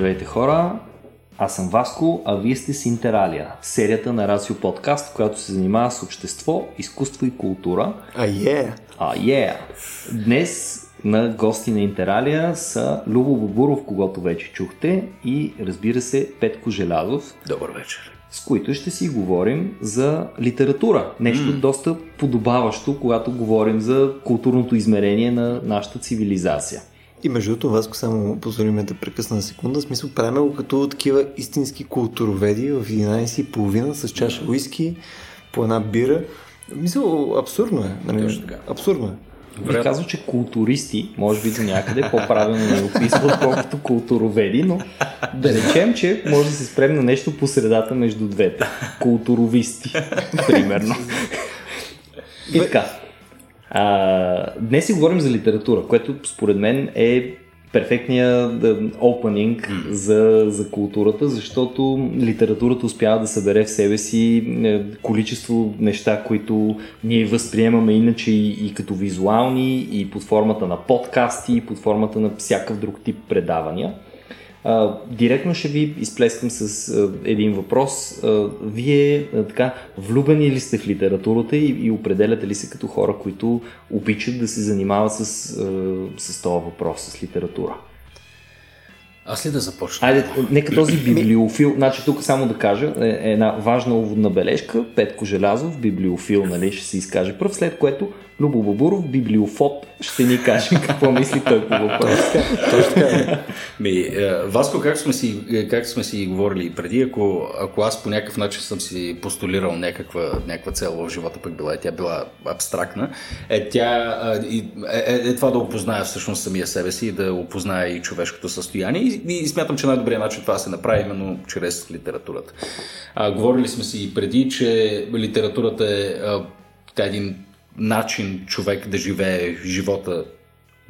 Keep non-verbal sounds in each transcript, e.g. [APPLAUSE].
Здравейте хора, аз съм Васко, а вие сте с Интералия, серията на Рацио подкаст, която се занимава с общество, изкуство и култура. А е! А yeah. Днес на гости на Интералия са Любо Бобуров, когато вече чухте, и разбира се Петко Желязов. Добър вечер. С които ще си говорим за литература. Нещо mm. доста подобаващо, когато говорим за културното измерение на нашата цивилизация. И между другото, Васко, само позволиме да прекъсна на секунда. Смисъл, правим го като такива истински културоведи в 11.30 с чаша уиски, по една бира. Мисъл, абсурдно е. Нали? Абсурдно е. Бих казал, че културисти, може би до някъде по-правилно не описва, отколкото културоведи, но да речем, че може да се спрем на нещо по средата между двете. Културовисти, примерно. И така. А, днес си говорим за литература, което според мен е перфектния опенинг mm. за, за културата, защото литературата успява да събере в себе си е, количество неща, които ние възприемаме иначе и, и като визуални, и под формата на подкасти, и под формата на всякакъв друг тип предавания. А, директно ще ви изплескам с а, един въпрос. А, вие а, така влюбени ли сте в литературата и, и определяте ли се като хора, които обичат да се занимават с, а, с този въпрос, с литература? Аз ли да започна? Айде, нека този библиофил, значи тук само да кажа, е, е една важна уводна бележка, Петко Желязов, библиофил, нали, ще се изкаже пръв, след което Любо Бабуров, библиофоб, ще ни каже какво мисли той по въпроса. Точно така. Ми, е, Васко, как сме, си, е, как сме си говорили преди, ако, ако аз по някакъв начин съм си постулирал някаква, някаква цел в живота, пък била тя била абстрактна, е, тя, е, е, е, това да опозная всъщност самия себе си и да опозная и човешкото състояние. И, и смятам, че най-добрият начин това се направи именно чрез литературата. А, говорили сме си преди, че литературата е а, един начин човек да живее живота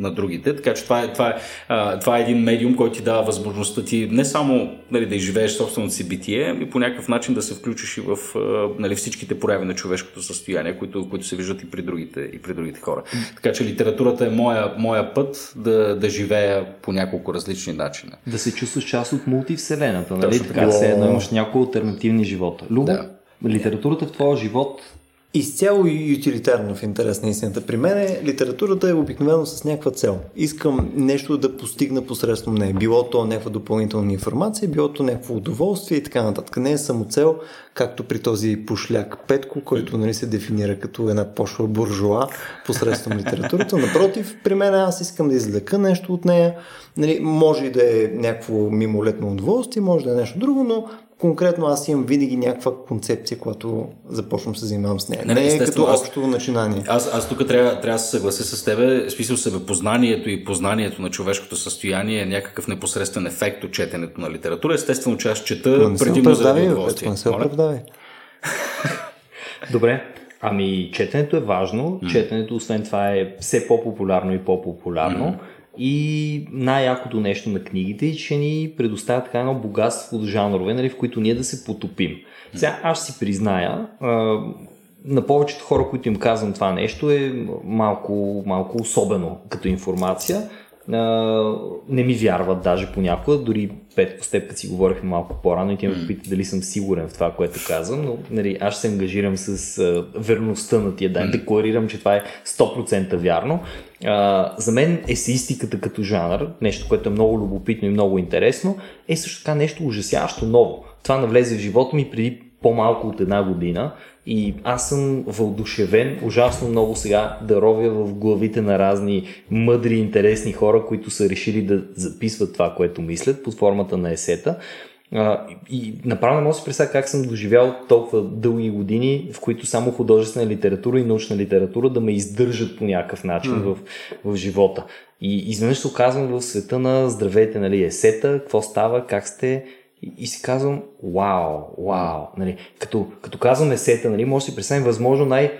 на другите. Така че това е, това е, това е един медиум, който ти дава възможността ти не само нали, да изживееш собственото си битие, ами по някакъв начин да се включиш и в нали, всичките прояви на човешкото състояние, които, които се виждат и при другите, и при другите хора. Така че литературата е моя, моя път да, да живея по няколко различни начина. Да се чувстваш част от мултивселената, нали? Точно така, се едно имаш няколко альтернативни живота. Любо, да. литературата в твоя живот Изцяло и утилитарно в интерес на истината. При мен е, литературата е обикновено с някаква цел. Искам нещо да постигна посредством нея. Било то някаква допълнителна информация, било то някакво удоволствие и така нататък. Не е само цел, както при този пошляк Петко, който нали, се дефинира като една пошла буржуа посредством литературата. Напротив, при мен аз искам да извлека нещо от нея. Нали, може и да е някакво мимолетно удоволствие, може да е нещо друго, но конкретно аз имам винаги някаква концепция, когато започвам се занимавам с нея. Не, не е като аз, общо начинание. Аз, аз тук трябва, трябва да се съглася с тебе. В смисъл себепознанието и познанието на човешкото състояние е някакъв непосредствен ефект от четенето на литература. Естествено, че аз чета предимно за удоволствие. Не се оправдавай. [LAUGHS] Добре, Ами, четенето е важно. Mm. Четенето, освен това, е все по-популярно и по-популярно. Mm. И най-якото нещо на книгите е, че ни предоставя така едно богатство от жанрове, нали, в които ние да се потопим. Сега аз си призная, на повечето хора, които им казвам това нещо, е малко, малко особено като информация не ми вярват даже понякога, дори пет с теб, като си говорихме малко по-рано и ти ме попита дали съм сигурен в това, което казвам, но нали, аз ще се ангажирам с а, верността на тия данни, декларирам, че това е 100% вярно. А, за мен есеистиката като жанр, нещо, което е много любопитно и много интересно, е също така нещо ужасяващо ново. Това навлезе в живота ми преди по-малко от една година и аз съм вълдушевен ужасно много сега да ровя в главите на разни мъдри, интересни хора, които са решили да записват това, което мислят под формата на есета. А, и направо не мога да си представя как съм доживял толкова дълги години, в които само художествена литература и научна литература да ме издържат по някакъв начин mm. в, в живота. И изведнъж се оказвам в света на здравейте, нали, есета, какво става, как сте, и, и си казвам, вау, вау. Нали, като, като казвам есета, нали, може да си представим възможно най-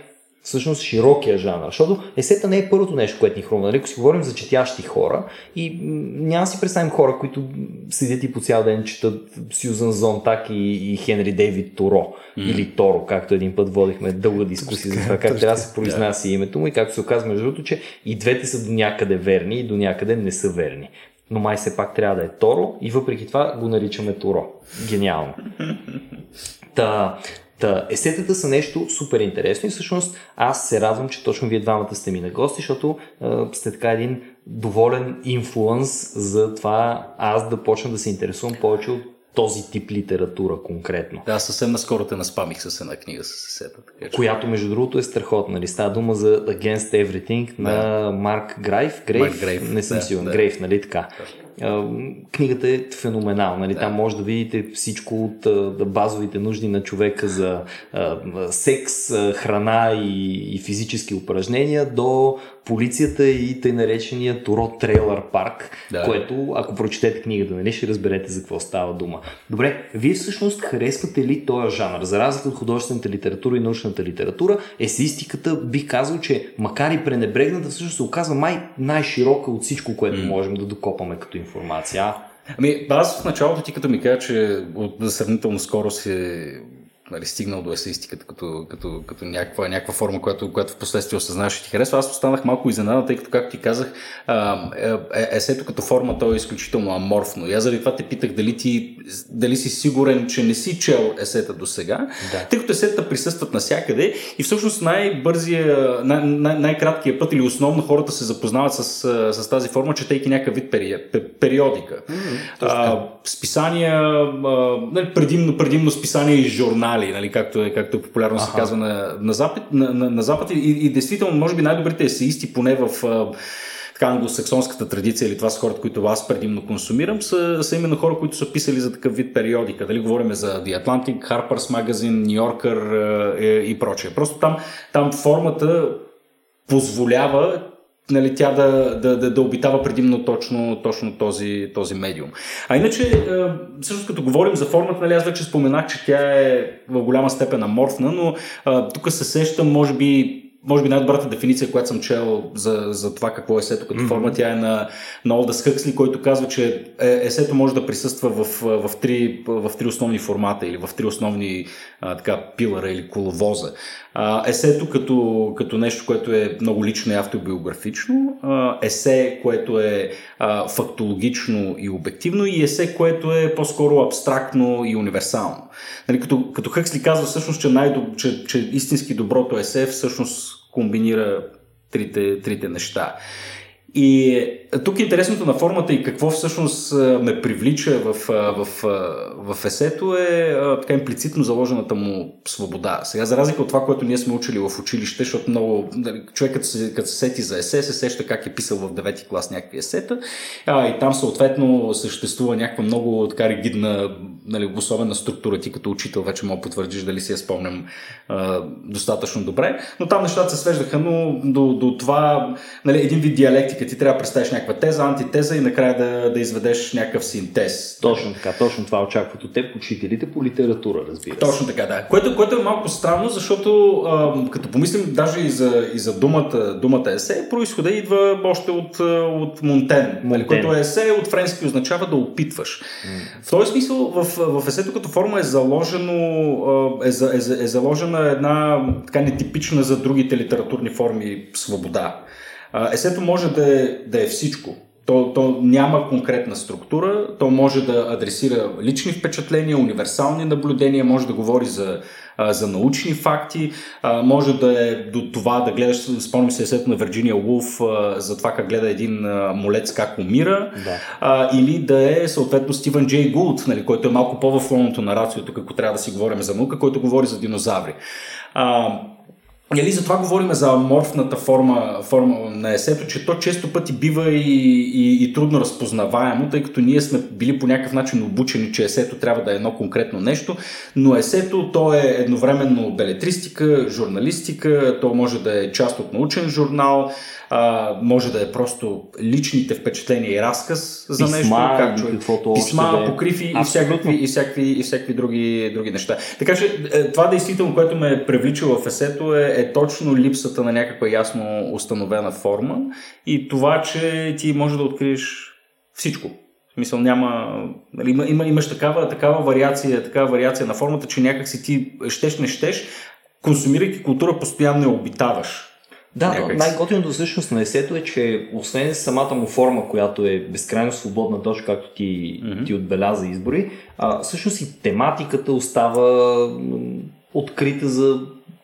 всъщност широкия жанр. Защото есета не е първото нещо, което ни хрумва. Нали? Ако си говорим за четящи хора и няма си представим хора, които седят и по цял ден четат Сюзан Зонтак и, и Хенри Дейвид Торо mm. или Торо, както един път водихме дълга дискусия за това как трябва да се произнася името му и както се оказва между другото, че и двете са до някъде верни и до някъде не са верни. Но май все пак трябва да е Торо и въпреки това го наричаме Торо. Гениално. Та, Та, есетата са нещо супер интересно и всъщност аз се радвам, че точно вие двамата сте ми на гости, защото е, сте така един доволен инфлуенс за това аз да почна да се интересувам повече от този тип литература конкретно. Да, съвсем наскоро те наспамих с една книга с. Така, че... Която, между другото, е страхотна. Нали? Става дума за Against Everything да. на Марк Грайф. Грейв, Марк Грейв. Не съм да, сигурен. Да. Грейв, нали така? Да. Книгата е феноменална. Нали? Да. Там може да видите всичко от базовите нужди на човека за секс, храна и, и физически упражнения до полицията и тъй наречения Туро Трейлър парк, да. което, ако прочетете книгата, нали, ще разберете за какво става дума. Добре, вие всъщност харесвате ли този жанр? За разлика от художествената литература и научната литература, есеистиката бих казал, че макар и пренебрегната, всъщност се оказва май най-широка от всичко, което mm. можем да докопаме като информация. Ами, аз в началото ти като ми кажа, че от сравнително скоро се нали, стигнал до есеистиката като, като, като някаква, някаква форма, която, която в последствие осъзнаваш и ти харесва. Аз останах малко изненадан, тъй като, както ти казах, е, е, есето като форма то е изключително аморфно. И аз заради това те питах дали, ти, дали си сигурен, че не си чел есета до сега, да. тъй като есета присъстват навсякъде и всъщност най-бързия, най- най- най-краткият път или основно хората се запознават с, с тази форма, четейки някакъв вид пери, периодика. Mm-hmm, а, списания, а, нали, предимно, предимно списания и журнали канали, нали, както, е, както е популярно се казва на, на Запад, на, на, на Запад и, и действително, може би най-добрите есеисти, поне в така англосаксонската традиция или това са хората, които аз предимно консумирам, са, са именно хора, които са писали за такъв вид периодика. Дали говорим за The Atlantic, Harper's Magazine, New Yorker е, и прочее. Просто там, там формата позволява нали, тя да, да, да, да обитава предимно точно, точно този, този медиум. А иначе, е, всъщност като говорим за формата, нали, аз вече споменах, че тя е в голяма степен аморфна, но тук се сещам, може би, може би най-добрата дефиниция, която съм чел за, за това какво е есето като mm-hmm. форма, тя е на, на Олдас Хъксли, който казва, че е, есето може да присъства в, в, в, три, в три основни формата или в три основни а, така, пилара или коловоза. Есето като, като нещо, което е много лично и автобиографично, есе, което е фактологично и обективно и есе, което е по-скоро абстрактно и универсално. Нали, като, като Хъксли казва всъщност, че, най- че, че истински доброто есе всъщност комбинира трите, трите неща. И тук интересното на формата и какво всъщност ме привлича в, в, в, есето е така имплицитно заложената му свобода. Сега, за разлика от това, което ние сме учили в училище, защото много нали, човек като се, като се сети за есе, се сеща как е писал в 9 клас някакви есета а, и там съответно съществува някаква много така ригидна, нали, особена структура. Ти като учител вече мога потвърдиш дали си я спомням а, достатъчно добре, но там нещата се свеждаха но до, до това нали, един вид диалектика. Ти трябва да представиш някаква теза, антитеза и накрая да, да изведеш някакъв синтез. Точно така, точно това очакват от теб учителите по литература, разбира се. Точно така, да. Което, което е малко странно, защото а, като помислим даже и за, и за думата, думата есе, происхода идва още от, от Монтен, нали, Монтен. което есе от френски означава да опитваш. Mm. В този смисъл в, в есето като форма е заложено е, е, е, е заложена една така нетипична за другите литературни форми свобода. Есето може да е, да е всичко. То, то няма конкретна структура, то може да адресира лични впечатления, универсални наблюдения, може да говори за, за научни факти, може да е до това да гледаш, спомням се есето на Вирджиния Вулф за това как гледа един молец как умира, да. или да е съответно Стивен Джей Гулд, нали, който е малко лоното на рациото, ако трябва да си говорим за наука, който говори за динозаври. Нали, затова говорим за аморфната форма, форма на есето, че то често пъти бива и, и, и трудно разпознаваемо, тъй като ние сме били по някакъв начин обучени, че есето трябва да е едно конкретно нещо, но есето то е едновременно белетристика, журналистика, то може да е част от научен журнал, а, може да е просто личните впечатления и разказ за писма, нещо, как човек, писма, да е. и всякакви, и всякакви, и всякакви други, други неща. Така че е, това действително, което ме е привлича в есето е, е точно липсата на някаква ясно установена форма и това, че ти може да откриеш всичко. В смисъл няма... Нали, има, има, имаш такава, такава, вариация, такава вариация на формата, че някак си ти щеш не щеш, консумирайки култура, постоянно я обитаваш. Да, най-готиното всъщност на есето е, че освен самата му форма, която е безкрайно свободна, точно както ти, mm-hmm. ти отбеляза избори, а, всъщност и тематиката остава открита за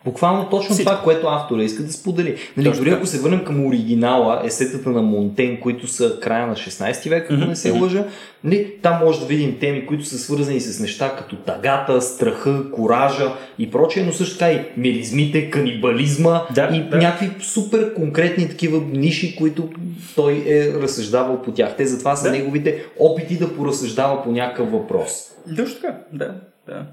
буквално точно Всичко. това, което автора иска да сподели. Нали, Точно дори така. ако се върнем към оригинала, есетата на Монтен, които са края на 16 век, ако не се лъжа, нали, там може да видим теми, които са свързани с неща като тагата, страха, коража и прочее, но също така и миризмите, канибализма Да, и да. някакви супер конкретни такива ниши, които той е разсъждавал по тях. Те затова са Да. неговите опити да поразсъждава по някакъв въпрос. Точно така, да. да.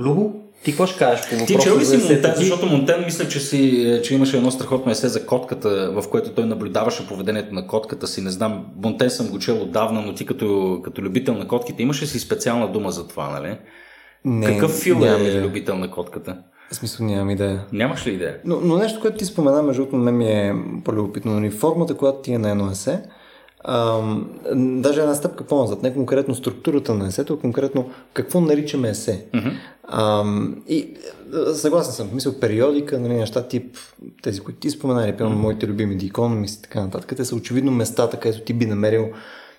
Любо, ти какво ще кажеш по Ти въпроса чел ли си Монтен, ти? защото Монтен мисля, че, си, че имаше едно страхотно есе за котката, в което той наблюдаваше поведението на котката си. Не знам, Монтен съм го чел отдавна, но ти като, като любител на котките имаше си специална дума за това, нали? Не, Какъв фил е идея. любител на котката? В смисъл нямам идея. Нямаш ли идея? Но, но нещо, което ти спомена, между другото, мен ми е по-любопитно. Нали? Формата, която ти е на едно есе, ам, даже една стъпка по-назад, не конкретно структурата на есето, а конкретно какво наричаме есе. Mm-hmm. Ам, и съгласен съм, мисля, периодика, нали, неща тип, тези, които ти спомена, или пълно моите любими The Economist и така нататък, те са очевидно местата, където ти би намерил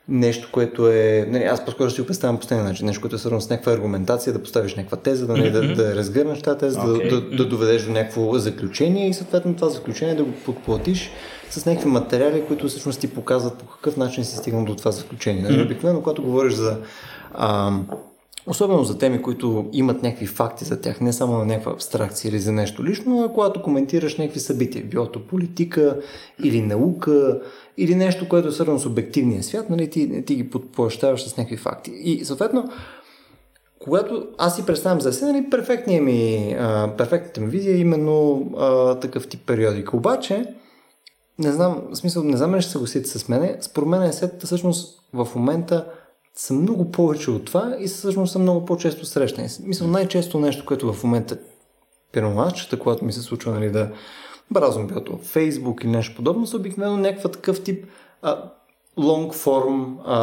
нещо, което е... Нали, аз по-скоро ще си го представям по последния начин. Нещо, което е свързано с някаква аргументация, да поставиш някаква теза, да, mm-hmm. да, да разгърнеш тази теза, Okay. да, да, да доведеш до някакво заключение и съответно това заключение да го подплатиш с някакви материали, които всъщност ти показват по какъв начин си стигнал до това заключение. Нали, обикновено, когато говориш за... Ам, Особено за теми, които имат някакви факти за тях, не само на някаква абстракция или за нещо лично, а когато коментираш някакви събития, било то политика или наука, или нещо, което е свързано с обективния свят, нали, ти, ти ги подплащаваш с някакви факти. И съответно, когато аз си представям за себе, нали, перфектния ми, а, перфектната ми визия е именно а, такъв тип периодика. Обаче, не знам, в смисъл, не знам дали ще се съгласите с мене, според мен есетата всъщност в момента са много повече от това и всъщност са много по-често срещани. Мисля, най-често нещо, което в момента примерно аз чета, когато ми се случва нали, да бразвам било в Facebook или нещо подобно, са обикновено някаква такъв тип а, long form а,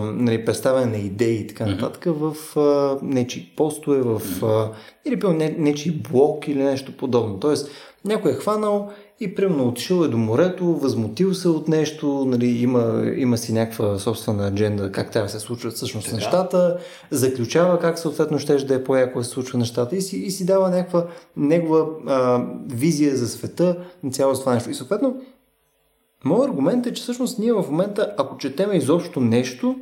нали, представяне на идеи и така нататък в а, нечи постове, в а, или пил не, нечи блог или нещо подобно. Тоест, някой е хванал и примерно отишъл е до морето, възмутил се от нещо, нали, има, има си някаква собствена адженда как трябва да се случват всъщност Така. нещата, заключава как съответно ще да е по-яко се случва нещата и си, и си дава някаква негова а, визия за света на цялото това нещо. И съответно, Моят аргумент е, че всъщност ние в момента, ако четеме изобщо нещо,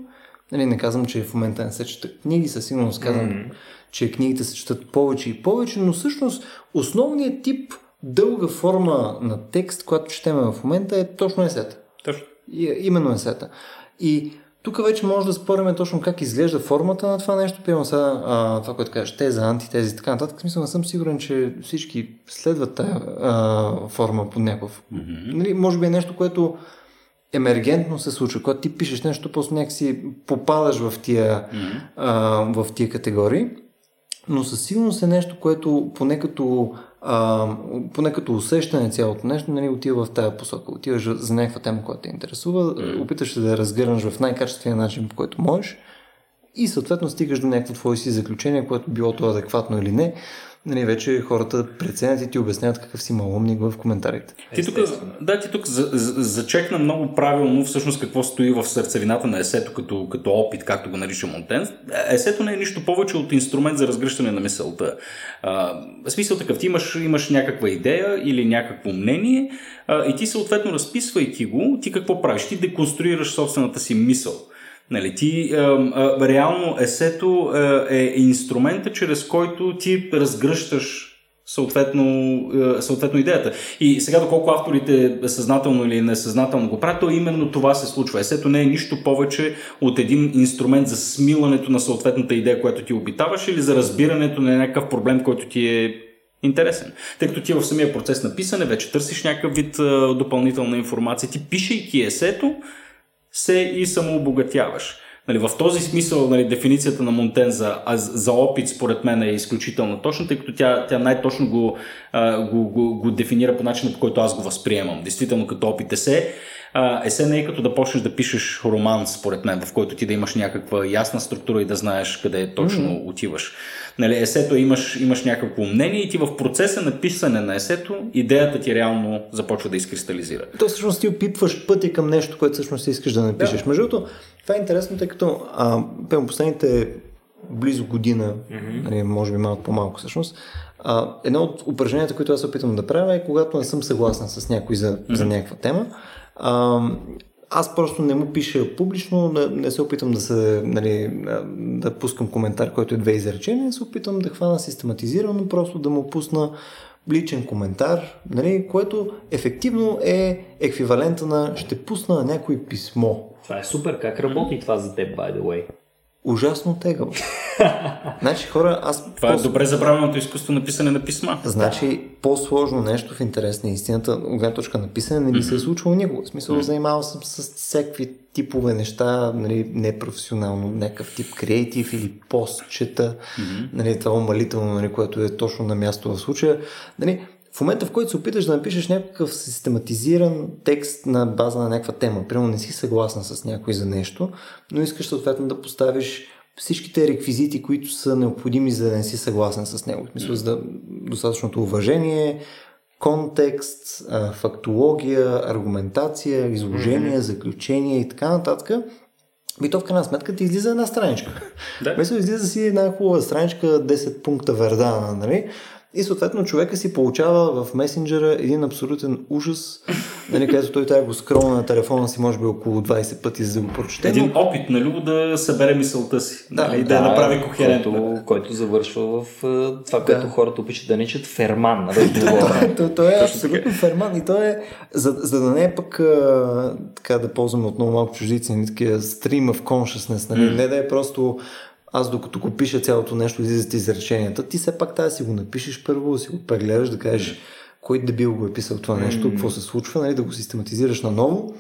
нали, не казвам, че в момента не се четат книги, със сигурност казвам, mm-hmm. че книгите се четат повече и повече, но всъщност основният тип дълга форма на текст, която четеме в момента е точно есета. Точно. И, именно есета. И тук вече може да спорим точно как изглежда формата на това нещо. Пивам сега а, това, което кажеш, теза, антитези и така нататък. В смисъл не съм сигурен, че всички следват тази а, форма по някакъв. Mm-hmm. Нали, може би е нещо, което емергентно се случва. Когато ти пишеш нещо, просто някакси попадаш в тия, mm-hmm. а, в тия категории. Но със сигурност е нещо, което поне като, а, поне като усещане цялото нещо, нали, отива в тази посока. Отиваш за някаква тема, която те интересува, mm. опиташ се да я разгърнеш в най-качествения начин, по който можеш и съответно стигаш до някакво твое си заключение, което било то адекватно или не. Нали, вече хората преценят и ти обясняват какъв си малумник в коментарите. Ти тук, да, ти тук за, за, зачекна много правилно всъщност какво стои в сърцевината на есето като, като опит, както го нарича Монтен. Есето не е нищо повече от инструмент за разгръщане на мисълта. А, в смисъл такъв, ти имаш, имаш някаква идея или някакво мнение а, и ти съответно разписвайки го, ти какво правиш? Ти деконструираш собствената си мисъл. Нали, ти, а, а, реално есето а, е инструмента, чрез който ти разгръщаш съответно, а, съответно идеята. И сега, доколко авторите съзнателно или несъзнателно го правят, то именно това се случва. Есето не е нищо повече от един инструмент за смилането на съответната идея, която ти обитаваш или за разбирането на някакъв проблем, който ти е интересен. Тъй като ти в самия процес на писане вече търсиш някакъв вид допълнителна информация. Ти пишейки есето, се и самообогатяваш. Нали, в този смисъл нали, дефиницията на Монтен за, за опит според мен е изключително точна, тъй като тя, тя най-точно го, го, го, го дефинира по начина, по който аз го възприемам. Действително като опит е се. А, есе не е като да почнеш да пишеш роман, според мен, в който ти да имаш някаква ясна структура и да знаеш къде точно mm-hmm. отиваш. Нали, есето имаш, имаш някакво мнение и ти в процеса на писане на есето, идеята ти реално започва да изкристализира. То всъщност ти опитваш пътя към нещо, което всъщност искаш да напишеш. Да. Между другото, това е интересно, тъй като а, последните близо година, mm-hmm. може би малко по-малко всъщност, а, едно от упражненията, които аз опитвам да правя е когато не съм съгласен с някой за, mm-hmm. за някаква тема. А, аз просто не му пиша публично, не, не се опитам да, се, нали, да пускам коментар, който е две изречения, се опитам да хвана систематизирано, просто да му пусна личен коментар, нали, което ефективно е еквивалента на ще пусна на някой писмо. Това е супер. Как работи това за теб, by the way? Ужасно тегаво. [LAUGHS] значи хора, аз... Това по- е добре забравеното изкуство на писане на писма. Значи по-сложно нещо в интерес на истината, от гледна точка на писане, не ми се е случвало никога. В смисъл, mm-hmm. занимавал съм с всякакви типове неща, нали, непрофесионално, някакъв тип креатив или постчета, mm-hmm. нали, това умалително, нали, което е точно на място в случая. Нали, в момента, в който се опиташ да напишеш някакъв систематизиран текст на база на някаква тема, примерно не си съгласна с някой за нещо, но искаш съответно да поставиш всичките реквизити, които са необходими за да не си съгласен с него. В смисъл, за да достатъчното уважение, контекст, фактология, аргументация, изложение, заключение и така нататък. И то в крайна сметка ти излиза една страничка. Да. Мисля, излиза си една хубава страничка, 10 пункта вердана, нали? И съответно човека си получава в месенджера един абсолютен ужас, нали, където той трябва да го скролна на телефона си може би около 20 пъти, за да го прочете. Един опит на Любо да събере мисълта си да, нали, да, да направи кохерентно. Който, който завършва в това, което да. хората обичат да ничат ферман. [LAUGHS] то, то е абсолютно ферман и то е, за, за да не е пък така да ползваме отново малко чуждици, нали, такива stream of consciousness, нали, mm. не да е просто аз докато го пиша цялото нещо, излизат изреченията, ти все пак трябва да си го напишеш първо, да си го прегледаш, да кажеш кой дебил го е писал това нещо, какво се случва, нали, да го систематизираш наново.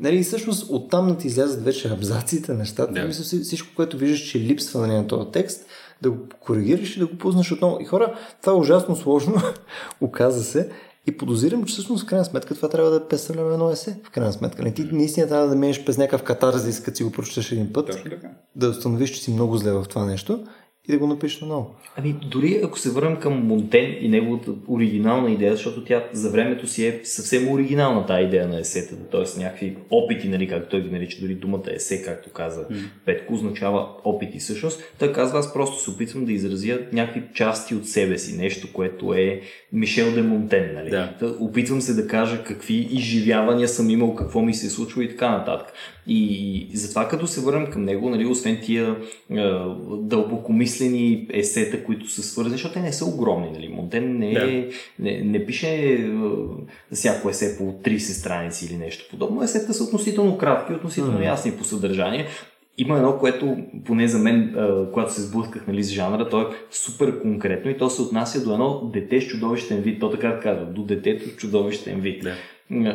Нали, и всъщност оттам да ти излязат вече абзаците, нещата, yeah. мисля, всичко, което виждаш, че липсва нали, на този текст, да го коригираш и да го познаш отново. И хора, това е ужасно сложно, [LAUGHS] оказа се. И подозирам, че всъщност в крайна сметка това трябва да е представлява едно есе. В крайна сметка. Не, ти наистина трябва да минеш през някакъв катарзис, като си го прочетеш един път. Да установиш, че си много зле в това нещо и да го напишеш наново. Ами, дори ако се върнем към Монтен и неговата оригинална идея, защото тя за времето си е съвсем оригинална тази идея на есетата, т.е. някакви опити, нали, както той ги нарича, дори думата есе, както каза mm. Петко, означава опити всъщност. Той казва, аз просто се опитвам да изразя някакви части от себе си, нещо, което е Мишел де Монтен. Нали? Да. Опитвам се да кажа какви изживявания съм имал, какво ми се е случило и така нататък. И затова като се върнем към него, нали, освен тия е, дълбокомислени есета, които са свързани, защото те не са огромни. Нали. Монтен не, да. не, не пише е, всяко есе по 30 страници или нещо подобно. Есета са относително кратки, относително mm. ясни по съдържание. Има едно, което поне за мен, когато се сблъсках нали, с жанра, то е супер конкретно и то се отнася до едно дете с чудовищен вид. То така казва, до детето с чудовищен вид. Да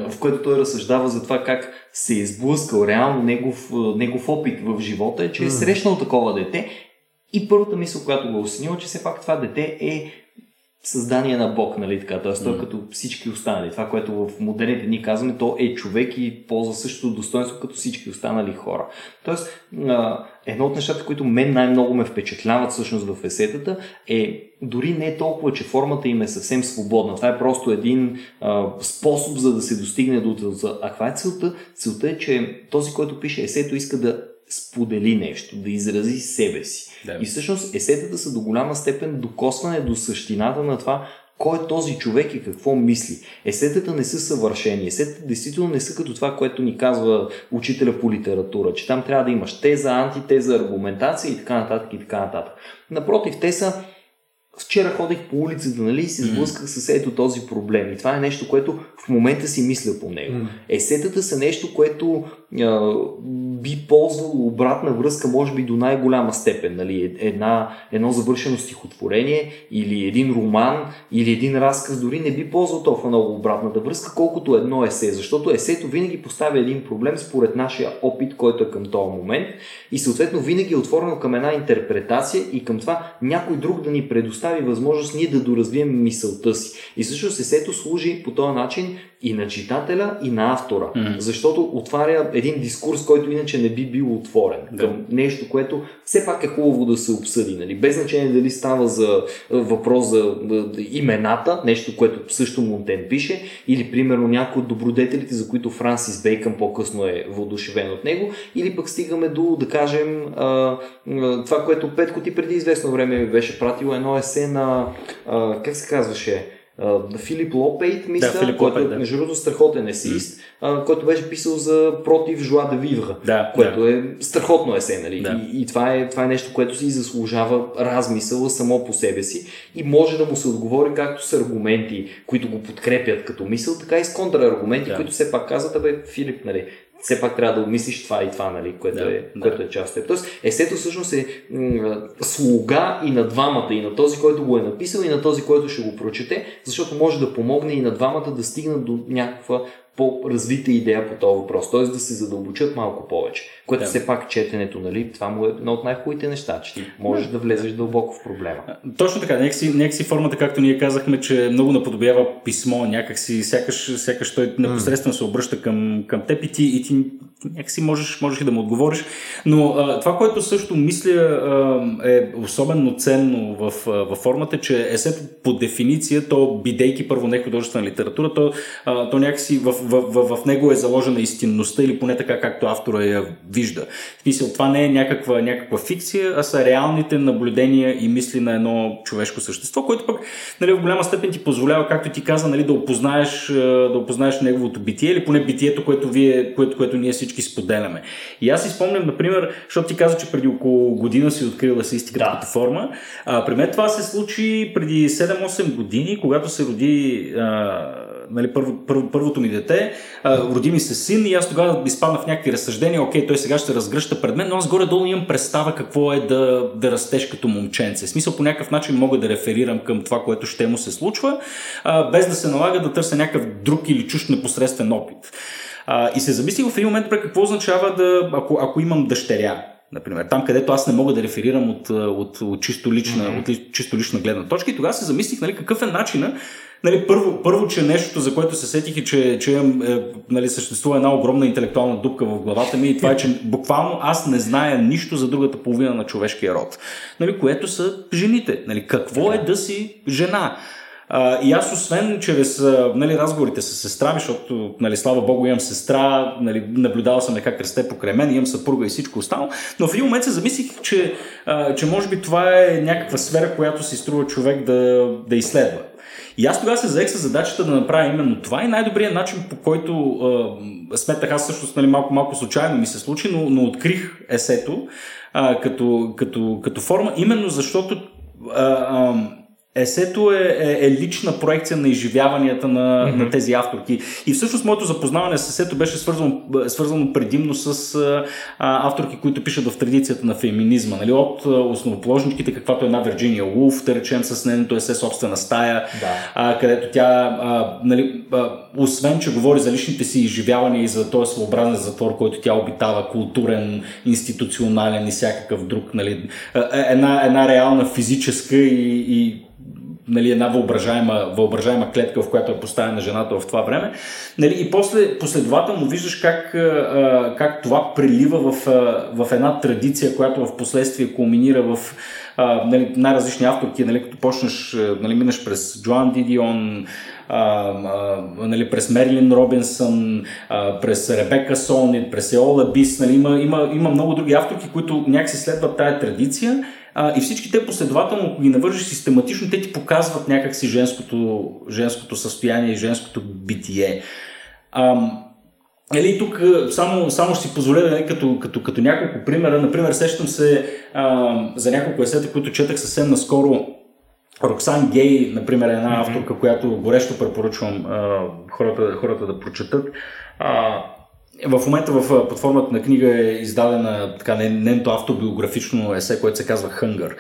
в което той разсъждава за това как се е сблъскал реално негов, негов опит в живота, е, че е срещнал такова дете. И първата мисъл, която го е осенила, че все пак това дете е създание на Бог, нали така, т.е. той като всички останали. Това, което в модерните дни казваме, то е човек и ползва същото достоинство като всички останали хора. Тоест, едно от нещата, които мен най-много ме впечатляват всъщност в есетата е дори не е толкова, че формата им е съвсем свободна. Това е просто един а, способ за да се достигне до целта. А каква е целта? Целта е, че този, който пише есето, иска да сподели нещо, да изрази себе си. Да. И всъщност есетата са до голяма степен докосване до същината на това, кой е този човек и какво мисли. Есетата не са съвършени. Есетата действително не са като това, което ни казва учителя по литература, че там трябва да имаш теза, антитеза, аргументация и така нататък и така нататък. Напротив, те са Вчера ходих по улицата, нали, и се сблъсках с ето този проблем. И това е нещо, което в момента си мисля по него. Есетата са нещо, което а, би ползвало обратна връзка, може би до най-голяма степен. Нали? Една, едно завършено стихотворение или един роман или един разказ дори не би ползвал толкова много обратната връзка, колкото едно есе. Защото есето винаги поставя един проблем според нашия опит, който е към този момент и съответно винаги е отворено към една интерпретация и към това някой друг да ни предостави възможност ние да доразвием мисълта си. И всъщност есето служи по този начин и на читателя, и на автора. Mm-hmm. Защото отваря един дискурс, който иначе не би бил отворен да. към нещо, което все пак е хубаво да се обсъди. Нали? Без значение дали става за въпрос за имената, нещо, което също Монтен пише, или примерно някои от добродетелите, за които Франсис Бейкън по-късно е въодушевен от него, или пък стигаме до, да кажем, това, което Петко ти преди известно време ми беше пратил едно есе на, как се казваше, Филип Лопейт, мисля, да, Филип който е, да. между другото страхотен есист, mm. който беше писал за против Жуа да Вивра, да, което да. е страхотно есе, нали? Да. И, и това, е, това е нещо, което си заслужава размисъла само по себе си и може да му се отговори както с аргументи, които го подкрепят като мисъл, така и с контраргументи, да. които все пак казват, бе, Филип, нали, все пак трябва да обмислиш това и това, нали, което, да, е, да. което е част от теб. Тоест, есето всъщност е м- слуга и на двамата, и на този, който го е написал, и на този, който ще го прочете, защото може да помогне и на двамата да стигнат до някаква по-развита идея по този въпрос, т.е. да се задълбочат малко повече, което да. все пак четенето, нали, това му е едно от най-хубавите неща, че ти можеш да влезеш дълбоко в проблема. Точно така, някакси, някакси формата, както ние казахме, че много наподобява писмо, някакси, сякаш, сякаш той непосредствено се обръща към, към теб и ти, и ти някакси можеш, можеш и да му отговориш. Но а, това, което също мисля а, е особено ценно в, в формата, че есето по дефиниция, то бидейки първо не художествена литература, то, а, то някакси в, в, в, в него е заложена истинността или поне така както автора я вижда. В смисъл, това не е някаква, някаква фикция, а са реалните наблюдения и мисли на едно човешко същество, което пък нали, в голяма степен ти позволява, както ти каза, нали, да, опознаеш, да опознаеш неговото битие или поне битието, което, вие, което, което ние всички споделяме. И аз си спомням, например, защото ти каза, че преди около година си открила есеистиката да. като форма. А, при мен това се случи преди 7-8 години, когато се роди а, нали, първо, първо, първото ми дете, а, роди ми се син и аз тогава изпадна в някакви разсъждения, окей, той сега ще разгръща пред мен, но аз горе-долу имам представа какво е да, да растеш като момченце. В смисъл по някакъв начин мога да реферирам към това, което ще му се случва, а, без да се налага да търся някакъв друг или чущ непосредствен опит. А, и се замислих в един момент какво означава да, ако, ако имам дъщеря, например, там където аз не мога да реферирам от, от, от, чисто, лична, mm-hmm. от чисто лична гледна точка и тогава се замислих нали, какъв е начина Нали, първо, първо, че нещото, за което се сетих е, че, че е, нали, съществува една огромна интелектуална дупка в главата ми и това е, че буквално аз не зная нищо за другата половина на човешкия род, нали, което са жените. Нали, какво е да си жена? А, и аз, освен чрез нали, разговорите с сестра ми, защото, нали, слава богу, имам сестра, нали, наблюдавал съм как расте покрай мен, имам съпруга и всичко останало, но в един момент се замислих, че, а, че може би това е някаква сфера, която си струва човек да, да изследва. И аз тогава се заех с задачата да направя именно това и най-добрият начин, по който а, сметах, аз всъщност нали, малко, малко случайно ми се случи, но, но открих есето а, като, като, като форма, именно защото а, а, Есето е, е, е лична проекция на изживяванията на, mm-hmm. на тези авторки. И всъщност моето запознаване с есето беше свързано, свързано предимно с а, авторки, които пишат в традицията на феминизма. Нали? От основоположничките, каквато е една Вирджиния Луф, да речем с нейното есе собствена стая, да. а, където тя, а, нали, а, освен че говори за личните си изживявания и за този своеобразен затвор, който тя обитава, културен, институционален и всякакъв друг, нали, една, една реална физическа и, и нали, една въображаема, въображаема клетка, в която е поставена жената в това време. Нали, и после последователно виждаш как, как това прилива в, в една традиция, която в последствие кулминира в нали, най-различни авторки, нали, като почнеш, нали, минеш през Джоан Дидион, а, а, нали, през Мерлин Робинсън, а, през Ребека Солнит, през Еола Бис, нали, има, има, има много други авторки, които някакси следват тая традиция а, и всички те последователно, ако ги навържиш систематично, те ти показват някакси женското, женското състояние и женското битие. А, Ели, тук само, само ще си позволя да нали, като, като, като няколко примера. Например, сещам се а, за няколко есета, които четах съвсем наскоро. Роксан Гей, например, е една mm-hmm. авторка, която горещо препоръчвам а, хората, хората да прочетат. А, в момента в под формата на книга е издадена така нейното автобиографично есе, което се казва Хънгър.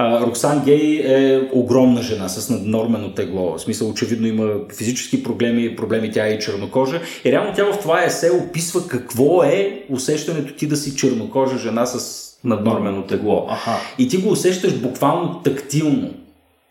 Роксан Гей е огромна жена с наднормено тегло. В смисъл, очевидно има физически проблеми, проблеми тя е и чернокожа. И реално тя в това есе описва какво е усещането ти да си чернокожа жена с наднормено тегло. Аха. И ти го усещаш буквално тактилно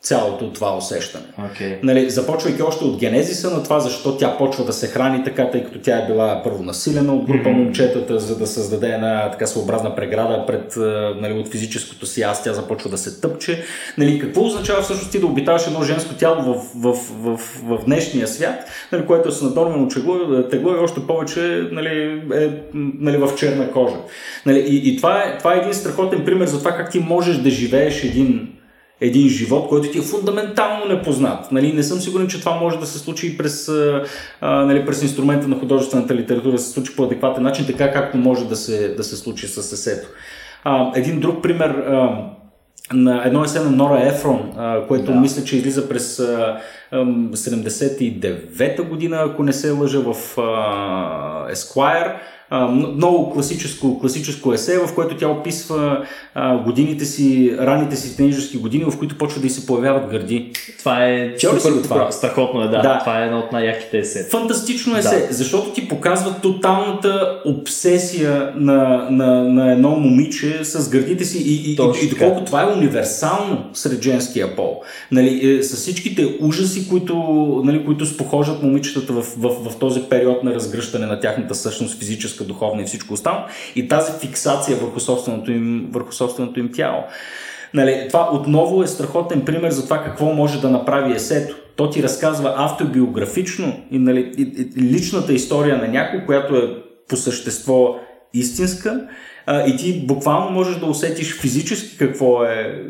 цялото това усещане. Okay. Нали, започвайки още от генезиса на това, защо тя почва да се храни така, тъй като тя е била първо насилена от група mm-hmm. момчетата, за да създаде една така своеобразна преграда пред, нали, от физическото си аз, тя започва да се тъпче. Нали, какво означава всъщност ти да обитаваш едно женско тяло в, в, в, в, в днешния свят, нали, което е с наднормено тегло, тегло и още повече нали, е нали, в черна кожа. Нали, и и това, е, това е един страхотен пример за това как ти можеш да живееш един един живот, който ти е фундаментално непознат. Нали, не съм сигурен, че това може да се случи и през, а, нали, през инструмента на художествената литература, да се случи по адекватен начин, така както може да се, да се случи с есето. А, един друг пример а, на едно есе на Нора Ефрон, а, което да. мисля, че излиза през а, 79-та година, ако не се лъжа в а, Esquire, много класическо, класическо есе, в което тя описва годините си, ранните си тенежерски години, в които почва да й се появяват гърди. Това е Чел супер това? страхотно е, да. да. Това е едно от най-яките есе. Фантастично есе, да. защото ти показва тоталната обсесия на, на, на едно момиче с гърдите си и, и, и, и доколко това е универсално сред женския пол. Нали, е, с всичките ужаси, които, нали, които спохожат момичетата в, в, в този период на разгръщане на тяхната същност физическа физическа, духовна и всичко останало, и тази фиксация върху собственото им, върху собственото им тяло. Нали, това отново е страхотен пример за това какво може да направи есето. То ти разказва автобиографично и, нали, и, и, личната история на някой, която е по същество истинска, а, и ти буквално можеш да усетиш физически какво е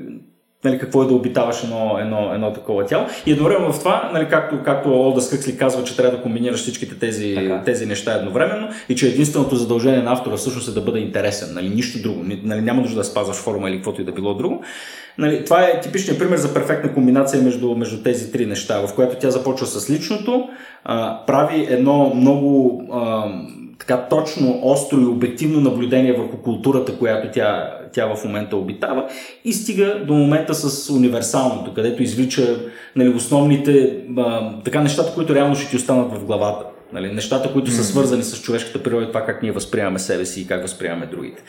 нали, какво е да обитаваш едно, едно, едно такова тяло. И едновременно в това, нали, както, както Олдас Хъксли казва, че трябва да комбинираш всичките тези, тези неща едновременно и че единственото задължение на автора всъщност е да бъде интересен. Нали, нищо друго. Нали, няма нужда да спазваш форма или каквото и да било друго. Нали, това е типичният пример за перфектна комбинация между, между тези три неща, в която тя започва с личното, а, прави едно много а, така точно, остро и обективно наблюдение върху културата, която тя, тя в момента обитава и стига до момента с универсалното, където извлича нали, основните а, така нещата, които реално ще ти останат в главата. Нали, нещата, които са свързани с човешката природа, това как ние възприемаме себе си и как възприемаме другите.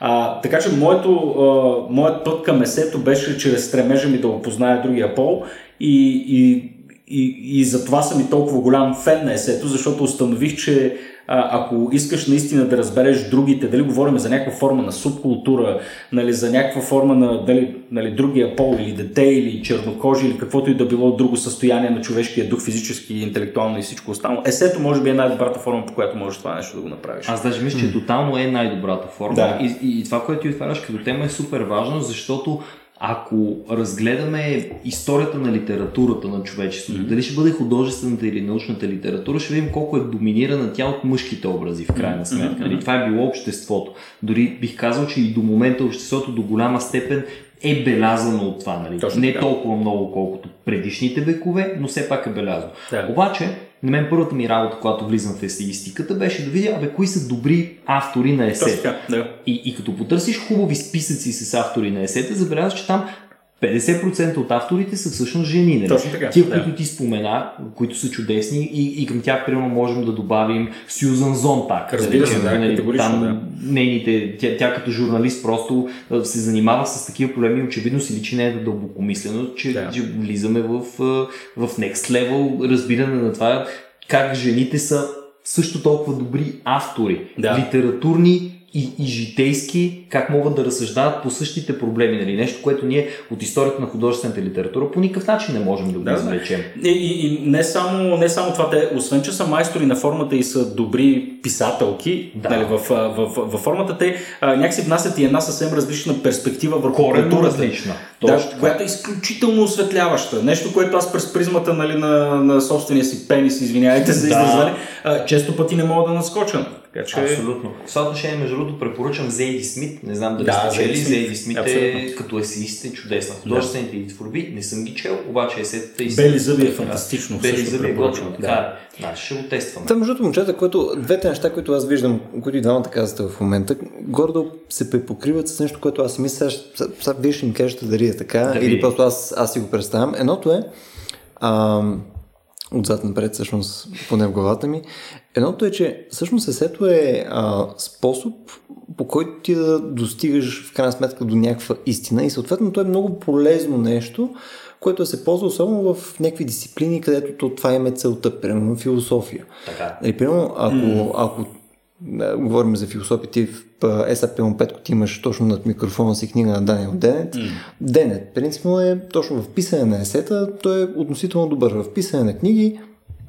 А, така че моето, а, моят път към есето беше чрез стремежа ми да опозная другия пол и, и, и, и за това съм и толкова голям фен на есето, защото установих, че ако искаш наистина да разбереш другите, дали говорим за някаква форма на субкултура, нали, за някаква форма на дали, нали, другия пол или дете или чернокожи или каквото и да било друго състояние на човешкия дух, физически, интелектуално и всичко останало, есето може би е най-добрата форма, по която можеш това нещо да го направиш. Аз даже мисля, че тотално е най-добрата форма. Да. И, и, и това, което ти отваряш като тема е супер важно, защото ако разгледаме историята на литературата на човечеството, mm-hmm. дали ще бъде художествената или научната литература, ще видим колко е доминирана тя от мъжките образи в крайна сметка. Mm-hmm. Това е било обществото. Дори бих казал, че и до момента обществото до голяма степен е белязано от това. Нали? Точно, Не да. толкова много, колкото предишните векове, но все пак е белязано. Да. Обаче, на мен първата ми работа, когато влизам в есеистиката, беше да видя, абе, кои са добри автори на есета. да. И, и като потърсиш хубави списъци с автори на есета, забелязваш, че там 50% от авторите са всъщност жени. Нали? Точно така, Тия, да. които ти спомена, които са чудесни и, и към тях, примерно, можем да добавим Сюзан Зонтак. Разбира се, да, категорично, там, да. Нейните, тя, тя, като журналист просто се занимава с такива проблеми очевидно си личи не е дълбокомислено, че, Да. че влизаме в, в next level разбиране на това как жените са също толкова добри автори, Да. литературни и, и житейски, как могат да разсъждават по същите проблеми. Нали? Нещо, което ние от историята на художествената литература по никакъв начин не можем да го Да, извлечем. И, и, и не, само, не само това, те, освен че са майстори на формата и са добри писателки, Да. нали, в, в, в, във формата, те а, някакси внасят и една съвсем различна перспектива върху Коренно културата. различна. Да, Точно така. която е изключително осветляваща. Нещо, което аз през призмата нали, на, на собствения си пенис, извинявайте за Да. нали, често пъти не мога да наскоча. Така че... Абсолютно. В това отношение, между другото, препоръчам Зейди Смит. Не знам дали Да, сте чели. Зейди Смит. Е като есеист е чудесна. Художествените и творби не съм ги чел, обаче есетата и Бели зъби е фантастично, Бели зъби е препоръчвам, готино. да. Значи ще го тестваме. Това между момчета, което, двете неща, които аз виждам, които и двамата казвате в момента, гордо се препокриват с нещо, което аз си мисля, сега, сега, вие ще ми кажете дали е така, Да или видим. просто аз, аз си го представям. Едното е, а, отзад напред, всъщност, поне в главата ми, едното е, че всъщност есето е а, способ, по който ти да достигаш в крайна сметка до някаква истина и съответно то е много полезно нещо, което се ползва особено в някакви дисциплини, където то, това им е целта, примерно философия. Така. Нали, примерно, ако, ако да, говорим за философия, ти в SAP 5, ти имаш точно над микрофона си книга на Даниел Денет. Денет, принципно е точно в писане на есета, той е относително добър. В писане на книги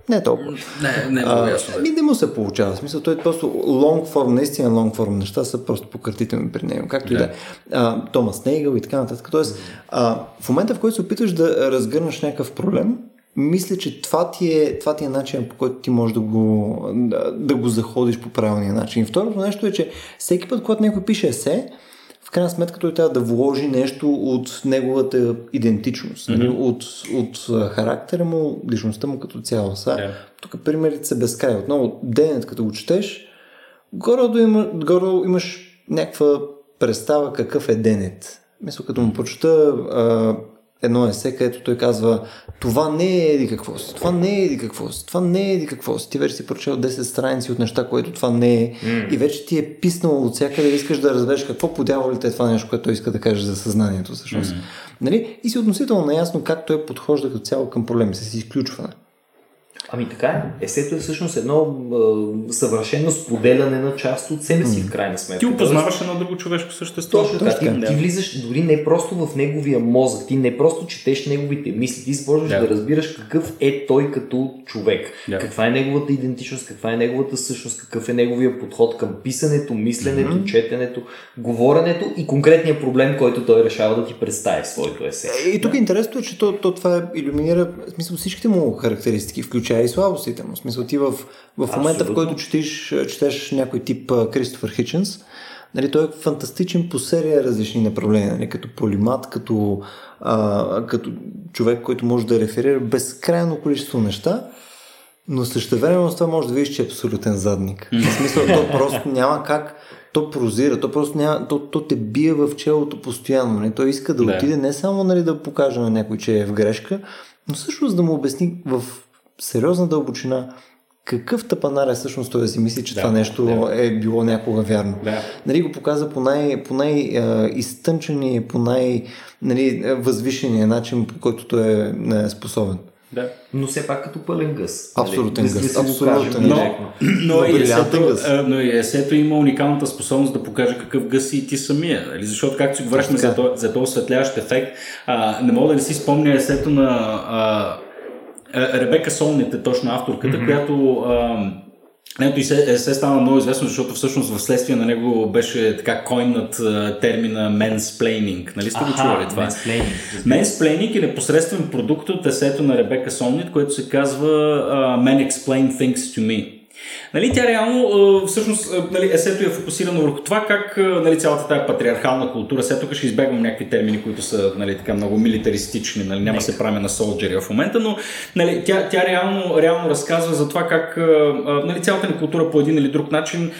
не толкова. Не, не е много ясно. Ами не му се получава. В смисъл, той е просто лонг форм, наистина лонг форм неща са просто пократителни при него. Както и да е. А, Томас Нейгъл и така нататък. Тоест, а, в момента, в който се опитваш да разгърнеш някакъв проблем, мисля, че това ти е, това ти е начин, по който ти можеш да го, да, да го заходиш по правилния начин. И второто нещо е, че всеки път, когато някой пише есе, крайна сметка той трябва да вложи нещо от неговата идентичност, mm-hmm. от, от характера му, личността му като цяло. Са, Да. Тук примерите са безкрай. Отново, денят, като го четеш, горе има, горе имаш някаква представа какъв е денет. Мисля, като му прочета едно есе, където той казва това не е еди какво си, това не е еди какво си, това не е еди какво си. Ти вече си прочел 10 страници от неща, което това не е и вече ти е писнало от всякъде и искаш да разбереш какво по дяволите е това нещо, което той иска да каже за съзнанието всъщност. Нали? И си относително наясно как той подхожда като цяло към проблеми, с изключване. Ами така е. Есето е всъщност едно а, съвършено споделяне на част от себе си, в крайна сметка. Ти опознаваш едно друго човешко същество. Точно така. Ти, Да. ти влизаш дори не просто в неговия мозък, ти не просто четеш неговите мисли, ти започваш Да. да. разбираш какъв е той като човек. Да. Каква е неговата идентичност, каква е неговата същност, какъв е неговия подход към писането, мисленето, четенето, говоренето и конкретния проблем, който той решава да ти представи в своето есе. Е, И тук интересното е, че то, то това иллюминира в смисъл, всичките му характеристики, включая и слабостите му. В смисъл ти в, в момента, в Абсолютно. който четиш, четеш някой тип Кристофър Хиченс, нали, той е фантастичен по серия различни направления, нали, като полимат, като, а, като човек, който може да реферира безкрайно количество неща, но същевременно с това може да видиш, че е абсолютен задник. В смисъл, то просто няма как, то прозира, то просто няма, то, то те бие в челото постоянно. Нали? Той иска да, Да. отиде не само нали, да покаже на някой, че е в грешка, но всъщност да му обясни в сериозна дълбочина какъв тъпанар е всъщност той да си мисли, че Да, това нещо да. е било някога вярно. Да. Нали, го показа по, най, по най-изтънчения, по най- нали, възвишения начин, по който той е, е способен. Да. Но все пак като пълен гъс. Абсолютен нали? Гъс, абсолютен кажем гъс. директно. Но, Но и брилянтен есето, гъс. а, но и есето има уникалната способност да покаже какъв гъс си и ти самия. Нали? Защото, както си говорихме за, този осветляващ ефект, а, не мога да не си спомня есето на а, Ребека Солнит, е точно авторката, mm-hmm. която Ето и се, се стана много известно, защото всъщност в следствие на него беше така койнат термина mansplaining. Нали сте го чували това? Mansplaining е непосредствен продукт от есето на Ребека Солнит, което се казва uh, Men Explain Things to Me. Нали, тя реално, всъщност, нали, есето е фокусирано върху това как нали, цялата тази патриархална култура, сега тук ще избегвам някакви термини, които са нали, така много милитаристични, нали, няма се правя на солджери в момента, но нали, тя, тя реално, реално разказва за това как нали, цялата ни култура по един или друг начин,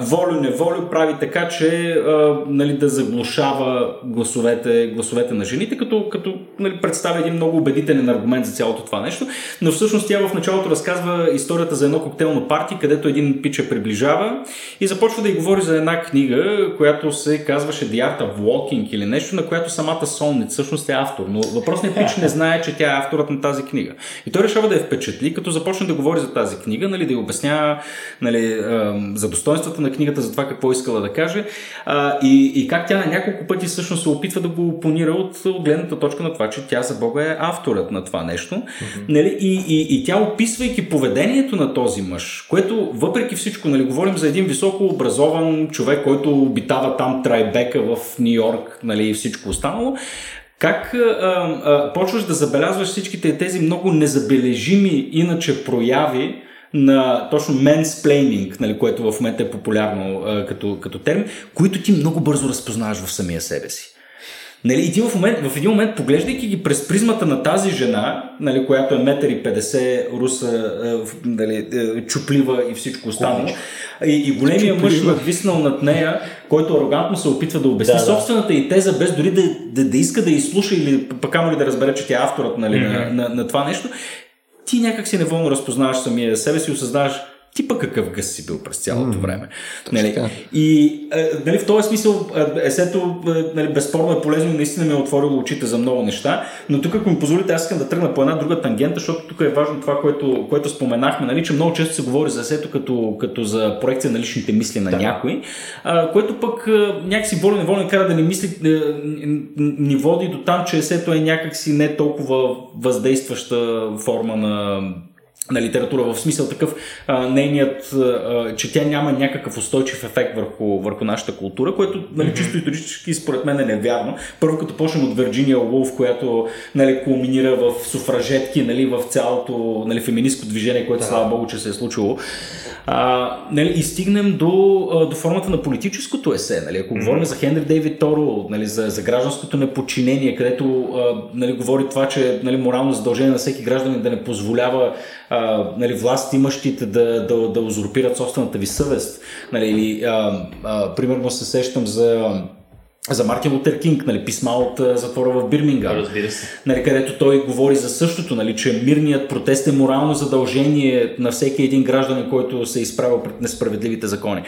волю-неволю, прави така, че нали, да заглушава гласовете, гласовете на жените, като, като нали, представя един много убедителен аргумент за цялото това нещо, но всъщност тя в началото разказва историята за едно коктейлно парти, където един пича приближава и започва да й говори за една книга, която се казваше The Art of Walking или нещо, на която самата Солнит всъщност е автор. Но въпросният пич не знае, че тя е авторът на тази книга. И той решава да я впечатли, като започне да говори за тази книга, нали, да й обяснява нали, за достоинствата на книгата, за това какво искала да каже и, и как тя на няколко пъти всъщност се опитва да го опонира от, от гледната точка на това, че тя за Бога е авторът на това нещо. Mm-hmm. Нали, и, и, и тя описвайки поведението на този мъж, което въпреки всичко, нали, говорим за един високо образован човек, който обитава там Трайбека в Нью Йорк нали, и всичко останало, как а, а, почваш да забелязваш всичките тези много незабележими иначе прояви на точно mansplaining, нали, което в момента е популярно а, като, като термин, които ти много бързо разпознаваш в самия себе си. Нали, и ти в, момент, в един момент, поглеждайки ги през призмата на тази жена, нали, която е 1,50 м, руса, е, нали, е, чуплива и всичко останало, и, и големия мъж надвиснал над нея, който арогантно се опитва да обясни да, собствената и теза, без дори да, да, да иска да изслуша или пък ли да разбере, че тя е авторът нали, mm-hmm. на, на, на това нещо, ти някак си неволно разпознаваш самия себе си осъзнаваш, ти пък какъв гъс си бил през цялото mm, време. Нали? И е, нали, в този смисъл е, есето е, нали, безспорно е полезно и наистина ми е отворило очите за много неща, но тук ако ми позволите аз искам да тръгна по една друга тангента, защото тук е важно това, което, което споменахме, нали, че много често се говори за есето като, като за проекция на личните мисли на да. някой, а, което пък някакси волно неволно кара да ни мисли, ни води до там, че есето е някакси не толкова въздействаща форма на на литература, в смисъл такъв а, нейният, а, че тя няма някакъв устойчив ефект върху, върху нашата култура, което нали, чисто исторически според мен е невярно. Първо като почнем от Вирджиния Уолф, която нали, кулминира в суфражетки, нали, в цялото нали, феминистко движение, което да. слава богу, че се е случило. А, нали, и стигнем до, до формата на политическото есе. Нали, ако mm-hmm. говорим за Хенри Дейвид Торо, нали, за, за гражданското неподчинение, където нали, говори това, че нали, морално задължение на всеки гражданин да не позволява а, нали, власт имащите да, да, да узурпират собствената ви съвест. Нали, или, а, а, примерно се сещам за за Мартин Лутер Кинг, нали, писма от а, затвора в Бирмингам. Разбира се. Нали, където той говори за същото, нали, че мирният протест е морално задължение на всеки един гражданин, който се изправя пред несправедливите закони.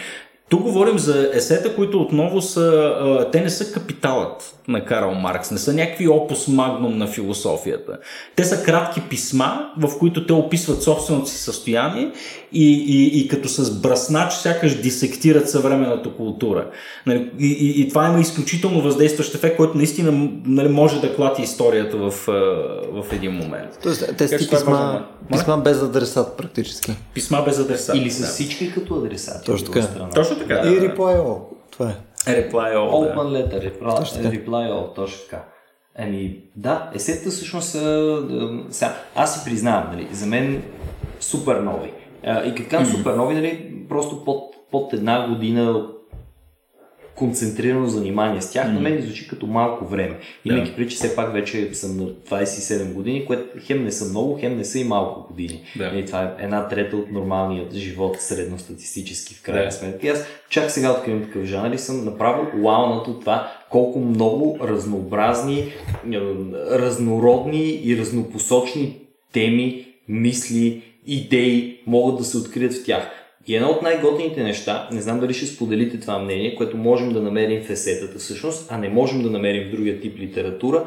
Тук говорим за есета, които отново са, те не са капиталът на Карл Маркс, не са някакви опус магнум на философията. Те са кратки писма, в които те описват собственото си състояние и, и, и като с браснач сякаш дисектират съвременната култура. Нали, и, и, и това има изключително въздействащ ефект, който наистина нали, може да клати историята в, в един момент. Тоест, те са писма, писма без адресат практически. Писма без адресат. Или с да. всички като адресати. Точно така. Точно така. И reply all. Това е. Reply all. Open да. letter, reply, reply all, точно така. Еми, да, есетата всъщност са... Сега, аз си признавам, нали, за мен супер нови. И като казвам mm-hmm. супер нови, нали, просто под, под една година концентрирано занимание с тях, mm-hmm. на мен звучи като малко време. Имайки yeah. при, че все пак вече съм на 27 години, което хем не са много, хем не са и малко години. Yeah. И това е една трета от нормалният живот, средностатистически в крайна yeah. сметка. И аз чак сега откривам такъв жанр и съм направо уаунат от това колко много разнообразни, разнородни и разнопосочни теми, мисли, идеи могат да се открият в тях. И едно от най-готините неща, не знам дали ще споделите това мнение, което можем да намерим в есетата всъщност, а не можем да намерим в другия тип литература,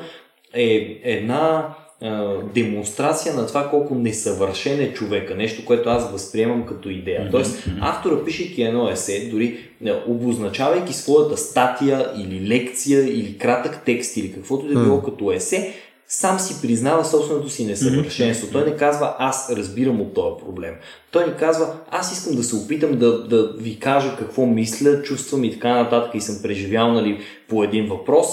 е една е, демонстрация на това колко несъвършен е човека. Нещо, което аз възприемам като идея. Mm-hmm. Тоест, автора, пишейки едно есе, дори е, обозначавайки своята статия или лекция или кратък текст или каквото да било mm-hmm. като есе, сам си признава собственото си несъвършенство. Mm-hmm. Той не казва аз разбирам от този проблем. Той ни казва аз искам да се опитам да, да ви кажа какво мисля, чувствам и така нататък и съм преживял нали, по един въпрос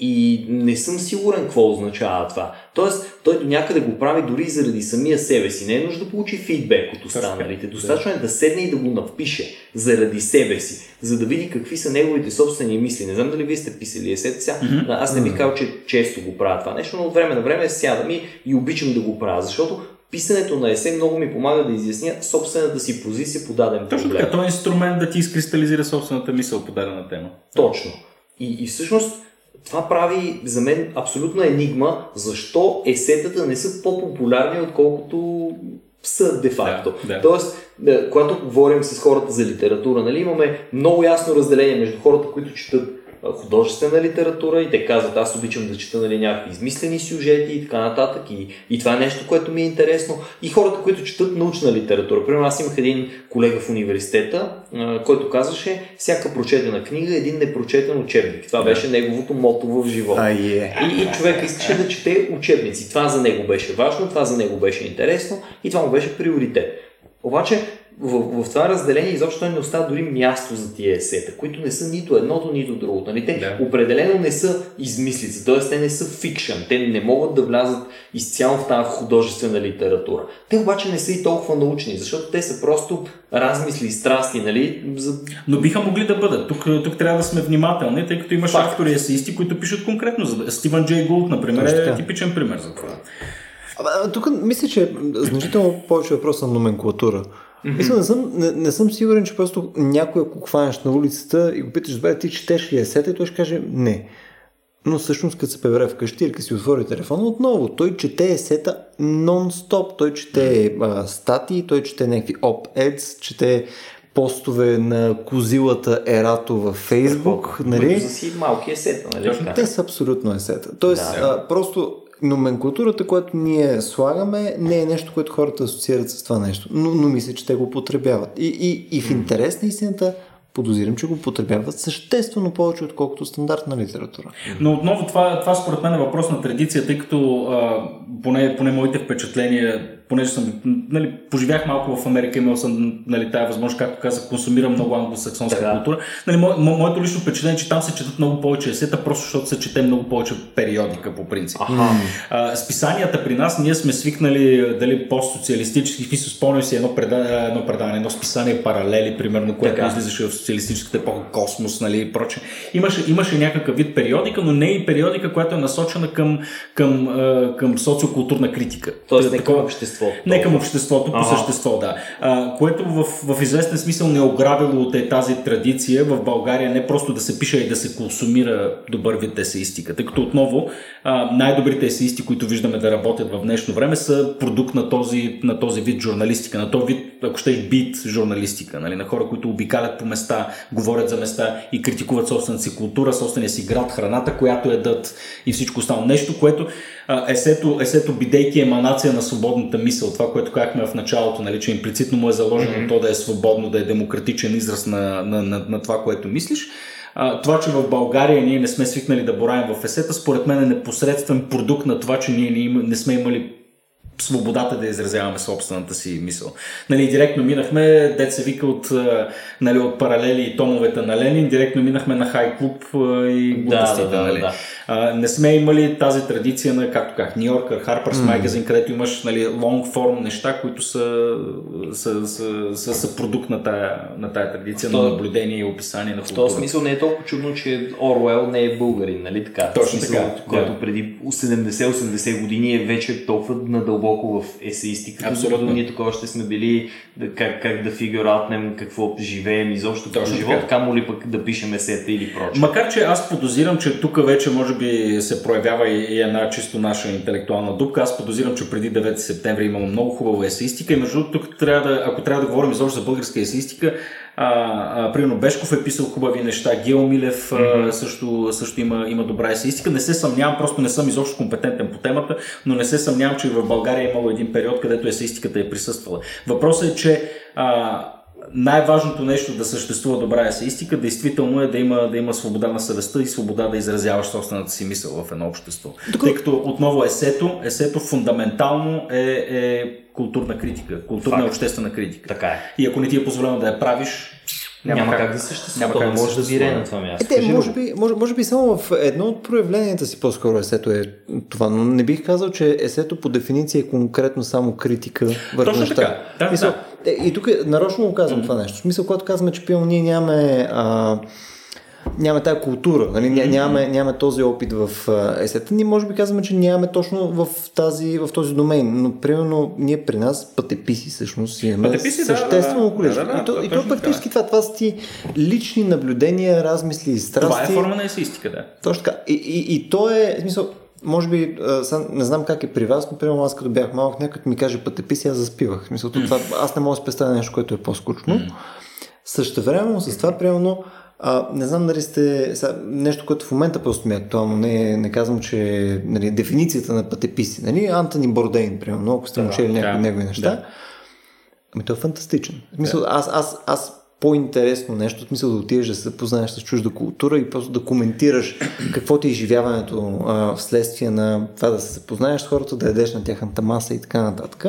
и не съм сигурен какво означава това. Тоест, той до някъде го прави дори заради самия себе си. Не е нужда да получи фидбек от останалите. Достатъчно е да седне и да го напише заради себе си, за да види какви са неговите собствени мисли. Не знам дали вие сте писали есет сега. Mm-hmm. Аз не бих казал, че често го правя това нещо, но от време на време сядам и, и обичам да го правя, защото писането на есе много ми помага да изясня собствената си позиция по даден проблем. Точно така, е инструмент да ти изкристализира собствената мисъл по дадена тема. Точно. И, и всъщност това прави за мен абсолютна енигма, защо есетата не са по-популярни, отколкото са де-факто. Да, да. Тоест, когато говорим с хората за литература, нали, имаме много ясно разделение между хората, които четат художествена литература и те казват, аз обичам да чета нали, някакви измислени сюжети и така нататък. И, и това е нещо, което ми е интересно. И хората, които четат научна литература. Примерно аз имах един колега в университета, който казваше, всяка прочетена книга е един непрочетен учебник. Това беше неговото мото в живота. А, yeah. и, и човек искаше да чете учебници. Това за него беше важно, това за него беше интересно и това му беше приоритет. Обаче в, в това разделение изобщо не остава дори място за тия есета, които не са нито едното, нито другото. Нали? Те да. определено не са измислици, т.е. те не са фикшън, те не могат да влязат изцяло в тази художествена литература. Те обаче не са и толкова научни, защото те са просто размисли и страсти, нали? За... Но биха могли да бъдат. Тук, тук трябва да сме внимателни, тъй като имаш Факт. автори есеисти, които пишат конкретно. За... Стивън Джей Гулт, например, е типичен пример за това. Тук мисля, че значително повече въпрос на номенклатура. Mm-hmm. Мисля, не съм, не, не съм сигурен, че просто някой, ако хванеш на улицата и го питаш, добре, ти четеш ли есета, и той ще каже не. Но всъщност, като се пребере вкъщи или като си отвори телефона, отново той чете есета нон-стоп. Той чете а, статии, той чете някакви op-eds, чете постове на козилата Ерато във Фейсбук. Нали? За си малки есета, нали? Те са абсолютно есета. Тоест, да. а, просто номенклатурата, която ние слагаме, не е нещо, което хората асоциират с това нещо. Но, но мисля, че те го потребяват. И, и, и в интерес на истината, подозирам, че го потребяват съществено повече, отколкото стандартна литература. Но отново това, това според мен е въпрос на традиция, тъй като а, поне, поне моите впечатления понеже съм, нали, поживях малко в Америка, имал съм нали, тази възможност, както казах, консумирам много англосаксонска да. култура. Нали, мо, мо, моето лично впечатление е, че там се четат много повече есета, просто защото се чете много повече периодика по принцип. Ага. А, списанията при нас, ние сме свикнали дали постсоциалистически, в спомням си едно, преда, едно предаване, едно списание паралели, примерно, което така. излизаше в социалистическата епоха, космос, нали, и прочее. Имаше, имаше някакъв вид периодика, но не и периодика, която е насочена към, към, към социокултурна критика. Тоест, към общество обществото. Не към обществото, по същество, да. А, което в, в известен смисъл не е ограбило от е тази традиция в България не просто да се пише и да се консумира добър вид есеистика. Тъй като отново а, най-добрите есеисти, които виждаме да работят в днешно време, са продукт на този, на този вид журналистика, на този вид, ако ще бит журналистика, нали? на хора, които обикалят по места, говорят за места и критикуват собствената си култура, собствения си град, храната, която едат и всичко останало. Нещо, което есето, есето бидейки еманация на свободната мисъл, това, което казахме в началото, нали, че имплицитно му е заложено mm-hmm. то да е свободно, да е демократичен израз на, на, на, на това, което мислиш. А, това, че в България ние не сме свикнали да боравим в есета, според мен е непосредствен продукт на това, че ние не, им, не сме имали свободата да изразяваме собствената си мисъл. Нали, директно минахме, се вика от, нали, от паралели и томовете на Ленин, директно минахме на хай клуб и глупостите. Да, да, нали. да. А, не сме имали тази традиция на, както как, Нью Йоркър, Harper's mm. Magazine, където имаш нали, long form неща, които са, са, са, са, са продукт на тая, на тая традиция то, на наблюдение и описание на култура. В този смисъл не е толкова чудно, че Орвел не е българин, нали така? Точно смисъл, така. Който да. преди 70-80 години е вече толкова надълбоко в есеистиката, защото ние такова ще сме били как, как да фигуратнем, какво живеем изобщо като живот, камо ли пък да пишем есета или прочее. Макар, че аз подозирам, че тук вече може би се проявява и една чисто наша интелектуална дупка. Аз подозирам, че преди 9 септември имам много хубава есеистика и между другото, тук трябва да, ако трябва да говорим изобщо за българска есеистика, а, а, примерно Бешков е писал хубави неща, Гео Милев mm-hmm. а, също, също има, има добра есеистика. Не се съмнявам, просто не съм изобщо компетентен по темата, но не се съмнявам, че в България е имало един период, където есеистиката е присъствала. Въпросът е, че а, най-важното нещо да съществува добра есеистика, действително е да има, да има свобода на съвестта и свобода да изразяваш собствената си мисъл в едно общество. Доко... Тъй като отново есето, есето фундаментално е, е културна критика, културна и обществена критика. Така е. И ако не ти е позволено да я правиш, няма, няма как, как да съществува. Няма как да може да вире на това място. Е, може, би, може, може би само в едно от проявленията си по-скоро есето е това, но не бих казал, че есето по дефиниция е конкретно само критика върху неща. Така. Да, Мисъл, да. Е, и тук нарочно го казвам mm-hmm. това нещо. В смисъл, когато казваме, че пием, ние нямаме а, нямаме тази култура, нали? нямаме, нямаме този опит в есета. Ние може би казваме, че нямаме точно в, тази, в този домен, но примерно ние при нас пътеписи всъщност имаме пътеписи, съществено да, количество. Да, да, да, и то, и то практически това, това са ти лични наблюдения, размисли и страсти. Това е форма на есеистика, да. Точно така. И, и, и то е, в смисъл, може би, а, не знам как е при вас, но примерно аз като бях малък, някой ми каже пътеписи, аз заспивах. Смисъл, това, аз не мога да спестя нещо, което е по-скучно. Mm. Също време, с това, примерно, а, не знам дали сте... Сега, нещо, което в момента просто ми е актуално. Не, не казвам, че нали, дефиницията на пътеписи. Нали? Антони Бордейн, примерно, ако сте да, учили някои да, негови неща. Да. Ами той е фантастичен. В смисъл, да. аз, аз, аз по-интересно нещо, в смисъл да отидеш да се познаеш с чужда култура и просто да коментираш какво ти е изживяването а, вследствие на това да се познаеш с хората, да ядеш на тяхната маса и така нататък.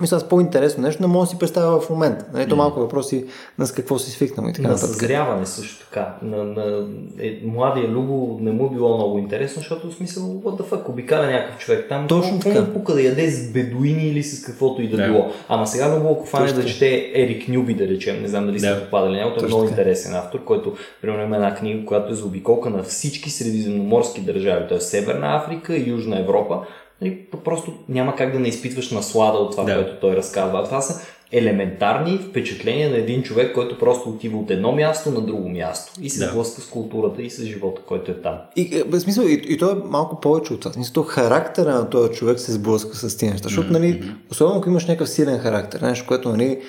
Мисля, аз по-интересно нещо не мога да си представя в момента. Нали, то малко въпроси на с какво си свикнал и така на нататък. съзряване също така. На, на е, младия Любо не му е било много интересно, защото в смисъл, what the fuck, обикаля някакъв човек там. Точно какво така. му пука да яде с бедуини или с каквото и да Да. било. Ама сега Любо, ако фане да чете Ерик Нюби, да речем, не знам дали сте Да. попадали него, той е много така. интересен автор, който примерно има една книга, която е за обиколка на всички средиземноморски държави, т.е. Северна Африка и Южна Европа. Нали, просто няма как да не изпитваш наслада от това, Да. което той разказва. Това са елементарни впечатления на един човек, който просто отива от едно място на друго място и се Да. сблъска с културата и с живота, който е там. И, е, в смисъл, и, и то е малко повече от това. Смисъл, то характера на този човек се сблъска с тези неща. Защото, нали, особено ако имаш някакъв силен характер, нещо, което, нали,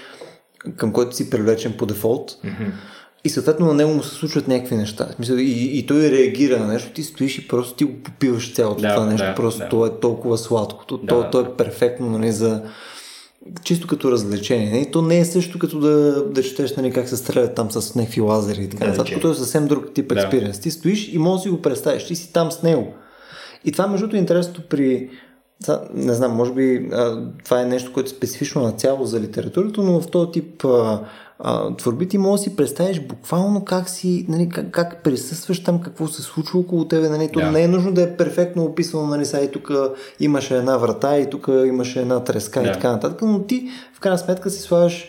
към който си привлечен по дефолт, и съответно на него му се случват някакви неща. Смисъл, и, и той реагира на нещо, ти стоиш и просто ти го попиваш цялото Да, това нещо. да, просто да. то е толкова сладко. То, то, Да. то е перфектно нали, за чисто като развлечение. Нали? То не е също като да, да четеш нали, как се стрелят там с някакви лазери и така Да, нататък. То е съвсем друг тип Да. експириенс. Ти стоиш и можеш да си го представиш. Ти си там с него. И това, между е интересното при... Не знам, може би а, това е нещо, което е специфично на цяло за литературата, но в този тип а, а, творби ти можеш да си представиш буквално как си, нали, как, как присъстваш там, какво се случва около тебе. Нали? То Да. не е нужно да е перфектно описано, нали, сега и тук имаше една врата и тук имаше една треска Да. и така нататък, но ти в крайна сметка си слагаш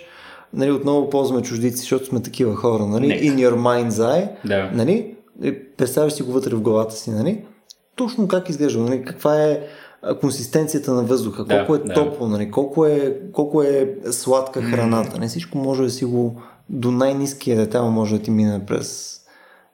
Нали, отново ползваме чуждици, защото сме такива хора, нали? Нека. In your mind's eye, Да. нали? И Представяш си го вътре в главата си, нали? Точно как изглежда, нали? Каква е консистенцията на въздуха, Да, колко е да. топло, нали? колко, е, колко е сладка храната. Не всичко може да си го до най-низкия детайл може да ти мине през,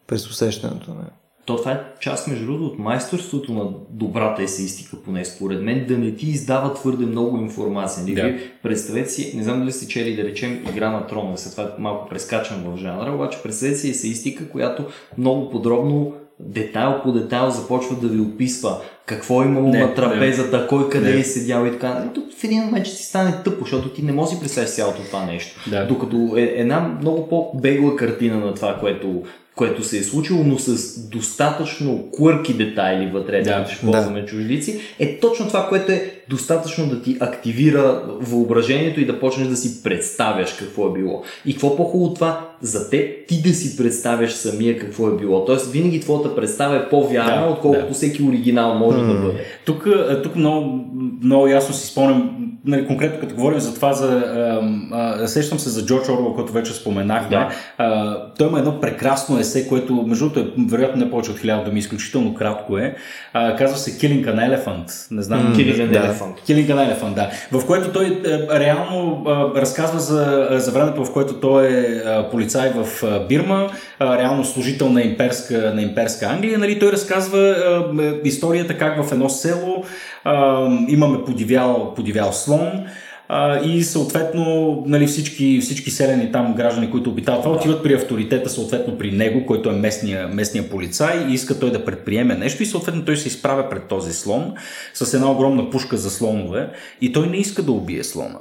през усещането. Нали? То това е част, между другото, от майсторството на добрата есеистика, поне според мен, да не ти издава твърде много информация. Нали? Да. Вие представете си, не знам дали сте чели, да речем, Игра на трона, след това малко прескачам в жанра, обаче представете си есеистика, която много подробно детайл по детайл започва да ви описва какво е имало Не, на трапезата, кой къде Не. е седял и така. И тук в един момент ще ти стане тъпо, защото ти не можеш да си представиш цялото това нещо. Да. Докато е една много по-бегла картина на това, което, което се е случило, но с достатъчно квърки детайли вътре, да, Да, ще ползваме чуждици, е точно това, което е достатъчно да ти активира въображението и да почнеш да си представяш какво е било. И какво по-хубаво това за теб ти да си представяш самия какво е било. Тоест винаги твоята представа е по-вярна, Да, отколкото да. всеки оригинал може да бъде. Тук, а, тук много, много ясно си спомням, нали, конкретно като говорим за това, за, а, а, сещам се за Джордж Орвел, който вече споменахме. Да. А, той има едно прекрасно есе, което между другото е вероятно не повече от хиляда думи, изключително кратко е. А, казва се Killing an Elephant. Не знам. Killing an да. Elephant. Killing an Elephant, да. В което той е, реално а, разказва за, за времето, в което той е а, полицай в Бирма, а, реално служител на имперска, на имперска Англия. Нали, той разказва е, историята как в едно село а, имаме подивял, подивял слон. А, и съответно нали, всички, всички селени там граждани, които обитават това, отиват при авторитета, съответно при него, който е местния, местния полицай и иска той да предприеме нещо и съответно той се изправя пред този слон с една огромна пушка за слонове и той не иска да убие слона.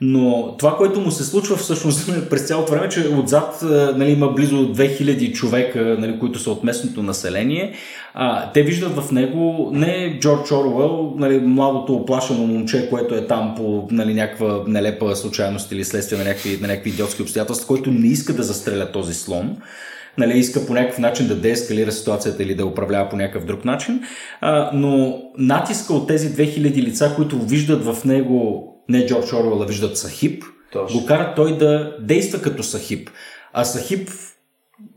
Но това, което му се случва всъщност [LAUGHS] през цялото време, че отзад а, нали, има близо 2000 човека, нали, които са от местното население. А, те виждат в него не Джордж Оруел, нали, младото оплашено момче, което е там по нали, някаква нелепа случайност или следствие на някакви, на някакви идиотски обстоятелства, който не иска да застреля този слон нали, иска по някакъв начин да деескалира ситуацията или да управлява по някакъв друг начин, а, но натиска от тези 2000 лица, които виждат в него не Джордж Орвел, а виждат Сахиб, Точно. го кара той да действа като Сахиб. А Сахиб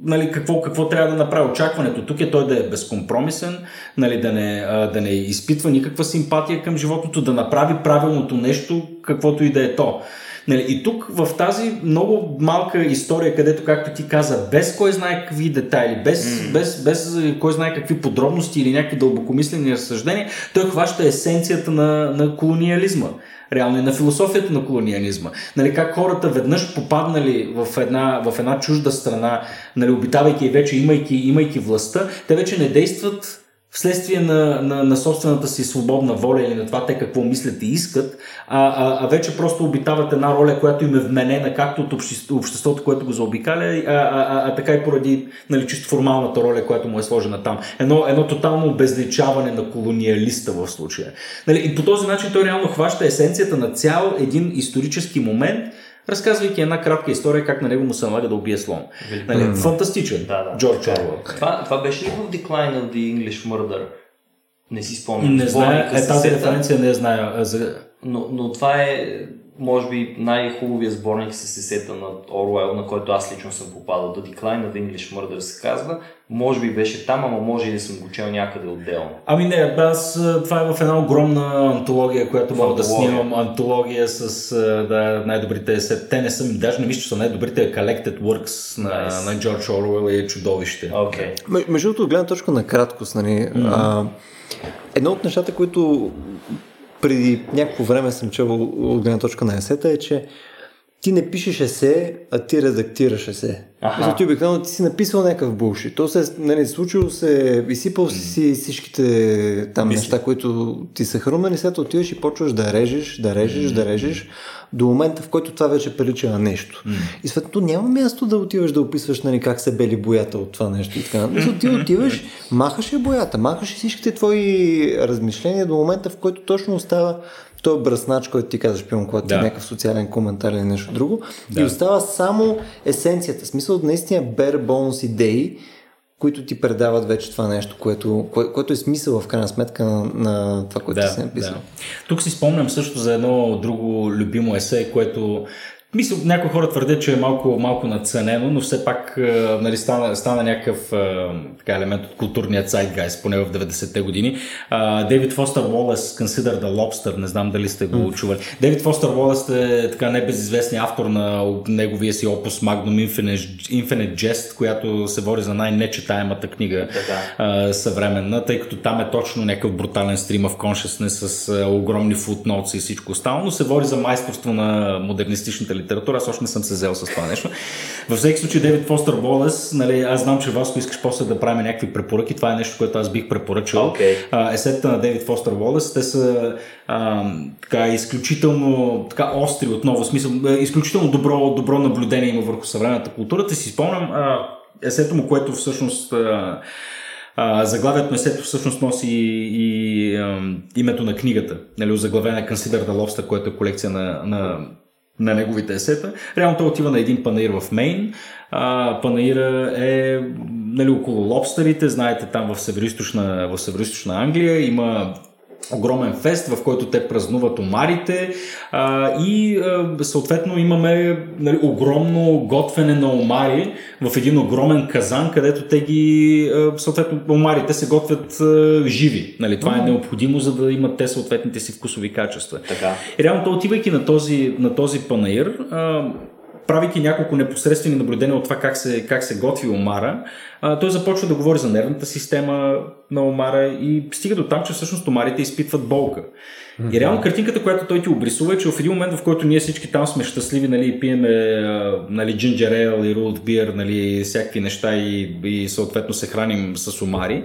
нали, какво, какво трябва да направи? Очакването тук е той да е безкомпромисен, нали, да, не, да не изпитва никаква симпатия към животното, да направи правилното нещо, каквото и да е то. Нали, и тук в тази много малка история, където, както ти каза, без кой знае какви детайли, без, mm. без, без кой знае какви подробности или някакви дълбокомислени разсъждения, той хваща есенцията на, на колониализма реално и на философията на колониализма. Нали, как хората веднъж попаднали в една, в една чужда страна, нали, обитавайки и вече имайки, имайки властта, те вече не действат вследствие на, на, на собствената си свободна воля или на това те какво мислят и искат, а, а, а вече просто обитават една роля, която им е вменена както от обществото, обществото което го заобикаля, а, а, а, а така и поради нали, чисто формалната роля, която му е сложена там. Едно, едно тотално обезличаване на колониалиста в случая. Нали, и по този начин той реално хваща есенцията на цял един исторически момент, разказвайки една кратка история как на него му се налага да убие слон. Нали. Фантастичен. Да, да. Джордж Орвел. Това, това беше ли в Decline of the English Murder? Не си спомням. Не знае, е, тази референция не я зная. За... Но, но това е може би най-хубавия сборник с есета на Оруел, на който аз лично съм попадал. The Decline of English Murder се казва. Може би беше там, ама може и да съм го чел някъде отделно. Ами не, аз това е в една огромна антология, която мога да снимам. Антология с да, най-добрите есета. Те не са, даже не мисля, че са най-добрите Collected Works на, nice. на Джордж Оруел и чудовище. Okay. Между другото, от гледна точка на краткост, нали, mm-hmm. а, едно от нещата, които преди някакво време съм чел от гледна точка на есета е, че ти не пишеш есе, а ти редактираш есе. Ага. ти обикновено ти си написал някакъв булшит. То се нали, случило се, изсипал си всичките там Мисли. неща, които ти са хрумнали, след отиваш и почваш да режеш, да режеш, mm-hmm. да режеш, до момента, в който това вече прилича на нещо. Mm-hmm. И съответно няма място да отиваш да описваш нали, как се бели боята от това нещо и така. Mm-hmm. Ти отиваш, махаш я боята, махаш всичките твои размишления до момента, в който точно остава той е бръснач, който ти казваш, пилно, когато да. е някакъв социален коментар или нещо друго. Да. И остава само есенцията. Смисъл, наистина bare bones идеи, които ти предават вече това нещо, което, кое, което е смисъл в крайна сметка на, на това, което да, ти си написал. Да. Тук си спомням също за едно друго любимо есе, което мисля, някои хора твърдят, че е малко, малко надценено, но все пак нали, стана, стана някакъв така, елемент от културния zeitgeist, поне в 90-те години. Дейвид Фостер Уолес, Consider the Lobster, не знам дали сте го mm. чували. Дейвид Фостер Уолес е така небезизвестният автор на неговия си опус Magnum Infinite, Infinite Jest, която се вори за най-нечетаемата книга а, съвременна, тъй като там е точно някакъв брутален стрим в consciousness с а, огромни footnotes и всичко останало, но се вори за майсторство на модернистичната литература. Аз още не съм се взел с това нещо. Във всеки случай, Девид Фостер Болес, нали, аз знам, че Васко искаш после да правим някакви препоръки. Това е нещо, което аз бих препоръчал. Okay. есетата на Девид Фостер Болес, те са а, така, изключително така, остри отново. В смисъл, е, изключително добро, добро наблюдение има върху съвременната култура. Те си спомням а, есето му, което всъщност а, а, заглавието на есето всъщност носи и, и а, името на книгата, нали, озаглавена Consider the Lobster, което е колекция на, на на неговите есета. Реално той отива на един панаир в Мейн. А, панаира е нали, около лобстерите, знаете там в северо в северо Англия има огромен фест, в който те празнуват омарите а, и а, съответно имаме нали, огромно готвене на омари в един огромен казан, където те ги, а, съответно омарите се готвят а, живи. Нали, това е необходимо, за да имат те съответните си вкусови качества. Така. И реално, отивайки на този, на този панаир, а, правейки няколко непосредствени наблюдения от това как се, как се готви омара, а, той започва да говори за нервната система на омара и стига до там, че всъщност омарите изпитват болка. Mm-hmm. И реално картинката, която той ти обрисува е, че в един момент, в който ние всички там сме щастливи, нали, пиеме нали, ginger ale и root beer, нали, всякакви неща и, и съответно се храним с омари,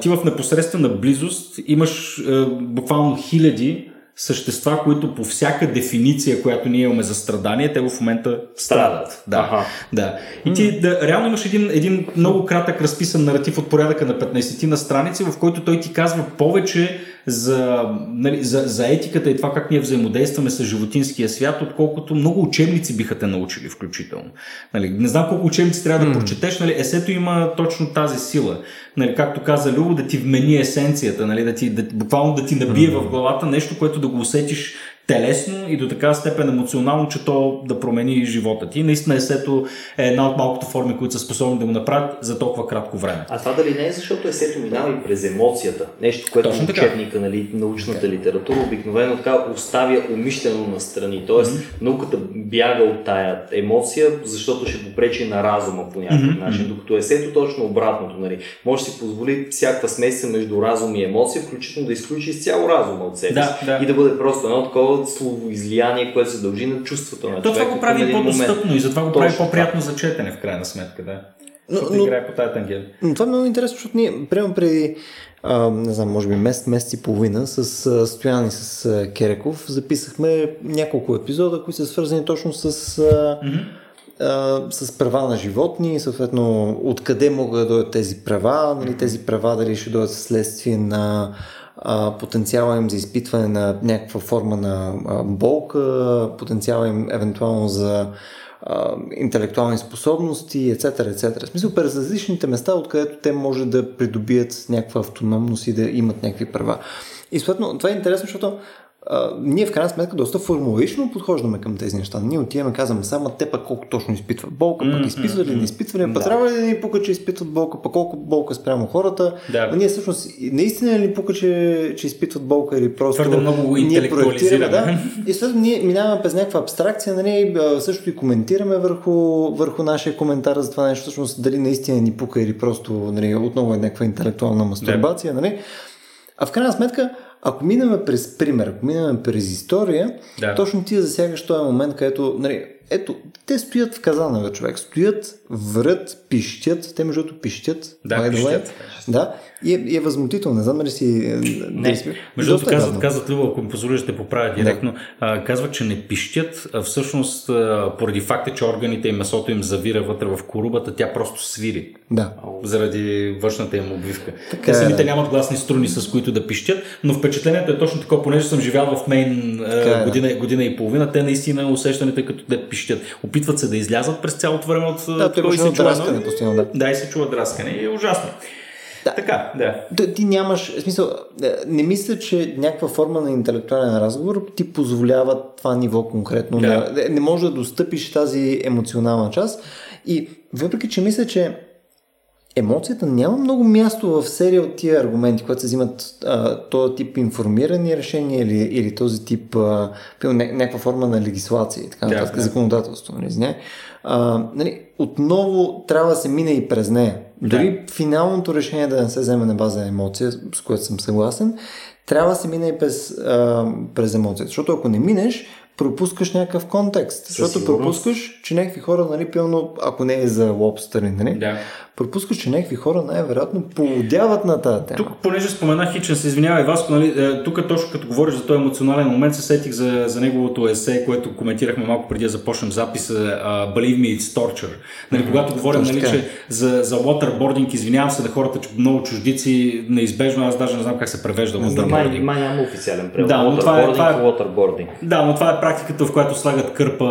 ти в непосредствена близост имаш а, буквално хиляди същества, които по всяка дефиниция, която ние имаме за страдание, те в момента страдат. Да. Ага. да. И ти да, реално имаш един, един много кратък разписан наратив от порядъка на 15 на страници, в който той ти казва повече за, нали, за, за етиката и това как ние взаимодействаме с животинския свят, отколкото много учебници биха те научили включително. Нали, не знам колко учебници трябва да прочетеш, нали, есето има точно тази сила. Нали, както каза Любо, да ти вмени есенцията, нали, да ти, да, буквално да ти набие в главата нещо, което да го усетиш телесно и до такава степен емоционално, че то да промени живота ти. Наистина есето е една от малкото форми, които са способни да го направят за толкова кратко време. А това дали не е защото есето минава и през емоцията? Нещо, което Точно учебника, нали, научната така. литература обикновено така оставя умишлено на страни. Тоест mm-hmm. науката бяга от тая емоция, защото ще попречи на разума по някакъв mm-hmm. начин. Докато есето точно обратното. Нали. Може да си позволи всяка смесица между разум и емоция, включително да изключи изцяло разума от себе да, да. и да бъде просто едно такова словоизлияние, което се дължи на чувството на То това го прави по-достъпно и затова го прави по-приятно за четене в крайна сметка. Да. Но, но, играе по тази тангент. Но това е много интересно, защото ние, прямо преди, а, не знам, може би месец, месец и половина с а, Стоян и с а, Кереков записахме няколко епизода, които са свързани точно с... А, mm-hmm с права на животни, съответно откъде могат да дойдат тези права, нали, тези права дали ще дойдат следствие на потенциала им за изпитване на някаква форма на болка, потенциала им евентуално за интелектуални способности, etc. etc. В смисъл, през различните места, откъдето те може да придобият някаква автономност и да имат някакви права. И съответно, това е интересно, защото а, ние в крайна сметка доста формулично подхождаме към тези неща. Ние отиваме, казваме, само те пък колко точно изпитват болка, пък изпитват ли, не изпитват ли, да. трябва ли да ни пука, че изпитват болка, пък колко болка спрямо хората. Да. А ние всъщност наистина ли пука, че, че изпитват болка или просто Твърде много ние проектираме, да. И след ние минаваме през някаква абстракция, нали, също и коментираме върху, върху нашия коментар за това нещо, всъщност дали наистина ни пука или просто нали, отново е някаква интелектуална мастурбация. Да. Нали. А в крайна сметка, ако минаме през пример, ако минаме през история, да. точно ти засягаш този момент, където, нали, ето, те стоят в казана, бе, човек. Стоят, врат, пищят. Те, между другото, пищят. Да, пищят. Да, и е, е възмутително. Не знам дали си... Е, не, между другото, казват, казват Любо, ако ми позволиш да те поправя директно, да. казват, че не пищят, а всъщност поради факта, че органите и месото им завира вътре в корубата, тя просто свири. Да. Заради външната им обвивка. Така, Те самите нямат гласни струни, с които да пищят, но впечатлението е точно такова, понеже съм живял в Мейн така, година, година и половина, те наистина усещането е като да пищят. Опитват се да излязат през цялото време от да, това и се чува. Да. да, и се чува драскане. И е ужасно. Да. Така, да. Ти нямаш, в смисъл, не мисля, че някаква форма на интелектуален разговор ти позволява това ниво конкретно. Да. Не, не може да достъпиш тази емоционална част. И въпреки, че мисля, че емоцията няма много място в серия от тия аргументи, когато се взимат а, този тип информирани решения или, или този тип а, някаква форма на легислация и така нататък, да, законодателство. Не нали, а, нали, отново трябва да се мине и през нея. Дори да. финалното решение да не се вземе на база емоция, с което съм съгласен, трябва да се мине и през, а, през емоцията. Защото ако не минеш, пропускаш някакъв контекст. Защото пропускаш, че някакви хора, нали, пълно, ако не е за лобстъри, нали, да пропускаш, че някакви хора най-вероятно полудяват на тази тема. Тук, понеже споменах Хичен, се извинявай, Васко, нали, е, тук точно като говориш за този емоционален момент, се сетих за, за неговото есе, което коментирахме малко преди да започнем записа uh, Believe me, it's torture. Нали. Когато говорим нали, че за, за waterboarding, извинявам се на хората, че много чуждици, неизбежно, аз даже не знам как се превежда waterboarding. Май, няма официален превод. Да, но това е, това е, waterboarding. Да, но това е практиката, в която слагат кърпа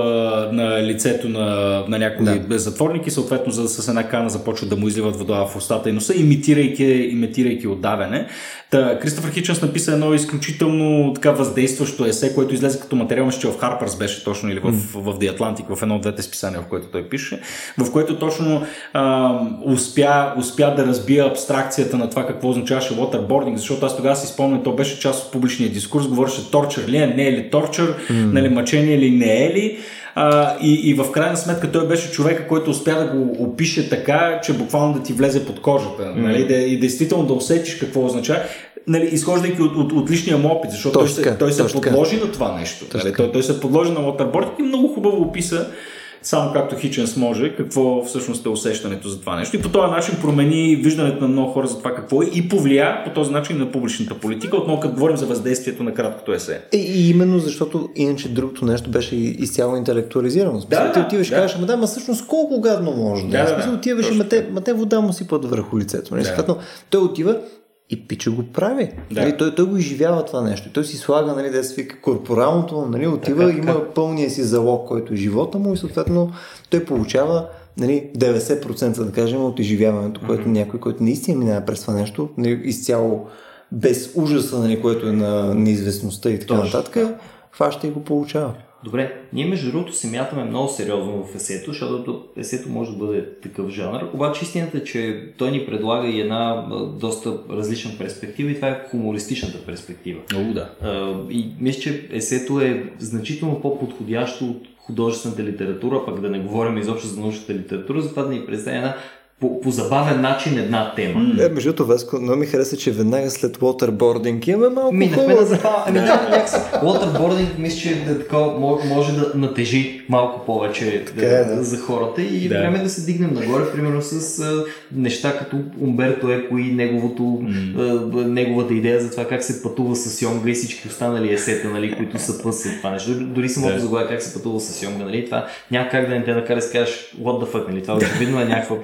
на лицето на, на някой да. затворник и съответно за, с една кана започват да му изливат вода в устата и носа, имитирайки, имитирайки отдаване. Та, Кристофър Хиченс написа едно изключително така въздействащо есе, което излезе като материал, мисля, в Харпърс беше точно или в, в, в The Atlantic, в едно от двете списания, в което той пише, в което точно а, успя, успя да разбие абстракцията на това какво означаваше waterboarding, защото аз тогава си спомням, то беше част от публичния дискурс, говореше торчер ли е, не е ли торчер, mm. Нали, мъчение ли, не е ли. А, и, и в крайна сметка той беше човека, който успя да го опише така, че буквално да ти влезе под кожата. Нали, да, и действително да усетиш какво означава нали, изхождайки от, от, от личния му опит, защото той се, той се подложи на това нещо. Нали, той, той се подложи на waterboarding и много хубаво описа само както Хиченс може, какво всъщност е усещането за това нещо. И по този начин промени виждането на много хора за това какво е и повлия по този начин на публичната политика, отново като говорим за въздействието на краткото есе. И, и именно защото иначе другото нещо беше изцяло интелектуализирано. Смисъл, да, ти отиваш да. и кажеш, ама да, ма всъщност колко гадно може да, да, да, отиваш и ма те, ма те вода му сипат върху лицето. Нали? Да. той отива и Пича го прави. Да. Нали, той, той го изживява това нещо. Той си слага, нали, да се вика корпоралното, нали, отива, така, има така. пълния си залог, който е живота му и съответно той получава нали, 90% да кажем от изживяването, което mm-hmm. някой, който наистина минава през това нещо, нали, изцяло без ужаса, нали, което е на неизвестността и така нататък, хваща и го получава. Добре, ние между другото се мятаме много сериозно в есето, защото есето може да бъде такъв жанр, обаче истината е, че той ни предлага и една доста различна перспектива и това е хумористичната перспектива. Много да. И мисля, че есето е значително по-подходящо от художествената литература, пък да не говорим изобщо за научната литература, затова да ни представя една по, по забавен начин една тема. Е, между другото, Веско, но ми хареса, че веднага след waterboarding имаме малко Минахме на забава. Ами да, някакси. Waterboarding мисля, че да, такова, може, може да натежи малко повече Така е, да. за хората и Да. време е да се дигнем нагоре, примерно с а, неща като Умберто Еко и неговото, а, неговата идея за това как се пътува с Йонга и всички останали есета, нали, които са пъсят това нещо. Дори, самото Да. заглавие как се пътува с Йонга, нали, това няма как да не те накара да си кажеш what the fuck, нали, това очевидно е някаква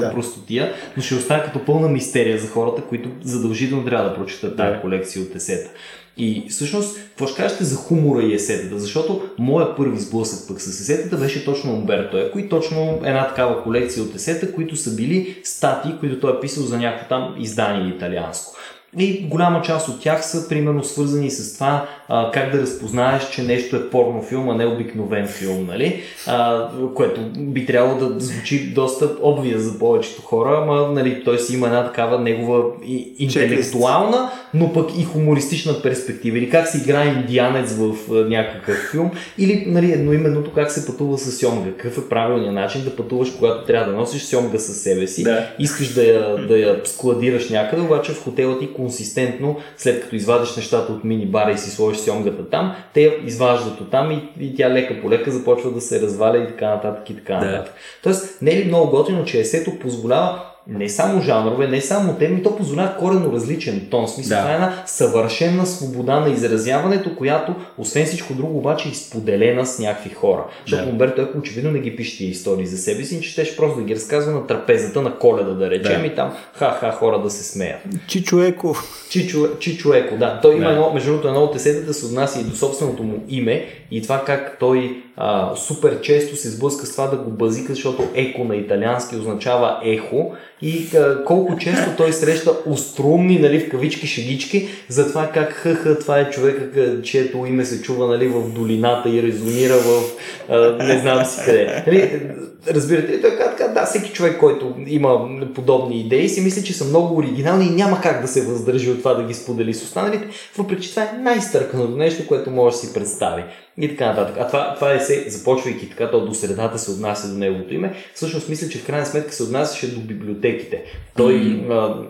Да. простотия, но ще остане като пълна мистерия за хората, които задължително трябва да прочитат тази Да. колекция от есета. И всъщност, какво ще кажете за хумора и есетата? Защото моя първи сблъсък пък с есетата беше точно Умберто Еко и точно една такава колекция от есета, които са били статии, които той е писал за някакво там издание италианско. И голяма част от тях са примерно свързани с това а, как да разпознаеш, че нещо е порнофилм, а не обикновен филм, нали? А, което би трябвало да звучи доста обвия за повечето хора, ама нали, той си има една такава негова и- интелектуална, но пък и хумористична перспектива. Или как се играе индианец в а, някакъв филм, или нали, едноименното как се пътува с сьомга. Какъв е правилният начин да пътуваш, когато трябва да носиш сьомга със себе си. Да. Искаш да я, да я складираш някъде, обаче в хотела ти консистентно, след като извадиш нещата от мини бара и си сложиш сьомгата там, те изваждат от там и, и тя лека по лека започва да се разваля и така нататък и така Да. нататък. Тоест, не е ли много готино, че есето позволява не само жанрове, не само теми, то позволява коренно различен тон. Смисъл, Да. това е една съвършена свобода на изразяването, която, освен всичко друго, обаче е изподелена с някакви хора. Защото Да. Умберто Еко очевидно не ги пише тия истории за себе си, че щеше просто да ги разказва на трапезата на коледа, да речем, Да. и там ха-ха хора да се смеят. Чичо Еко. Чичо, Чичо Еко, да. Той има Да. едно, между другото, едно от есетата се отнася и до собственото му име и това как той а, супер често се сблъска с това да го базика, защото еко на италиански означава ехо и а, колко често той среща острумни, нали, в кавички шегички за това как хъха, това е човека, чието име се чува нали, в долината и резонира в а, не знам си къде. Нали, разбирате ли? Той казва така, да, всеки човек, който има подобни идеи, си мисли, че са много оригинални и няма как да се въздържи от това да ги сподели с останалите, въпреки че това е най-стърканото нещо, което може да си представи. И така нататък. А това, това е се, започвайки така, то до средата се отнася до неговото име. Всъщност мисля, че в крайна сметка се отнасяше до библиотеките. Той,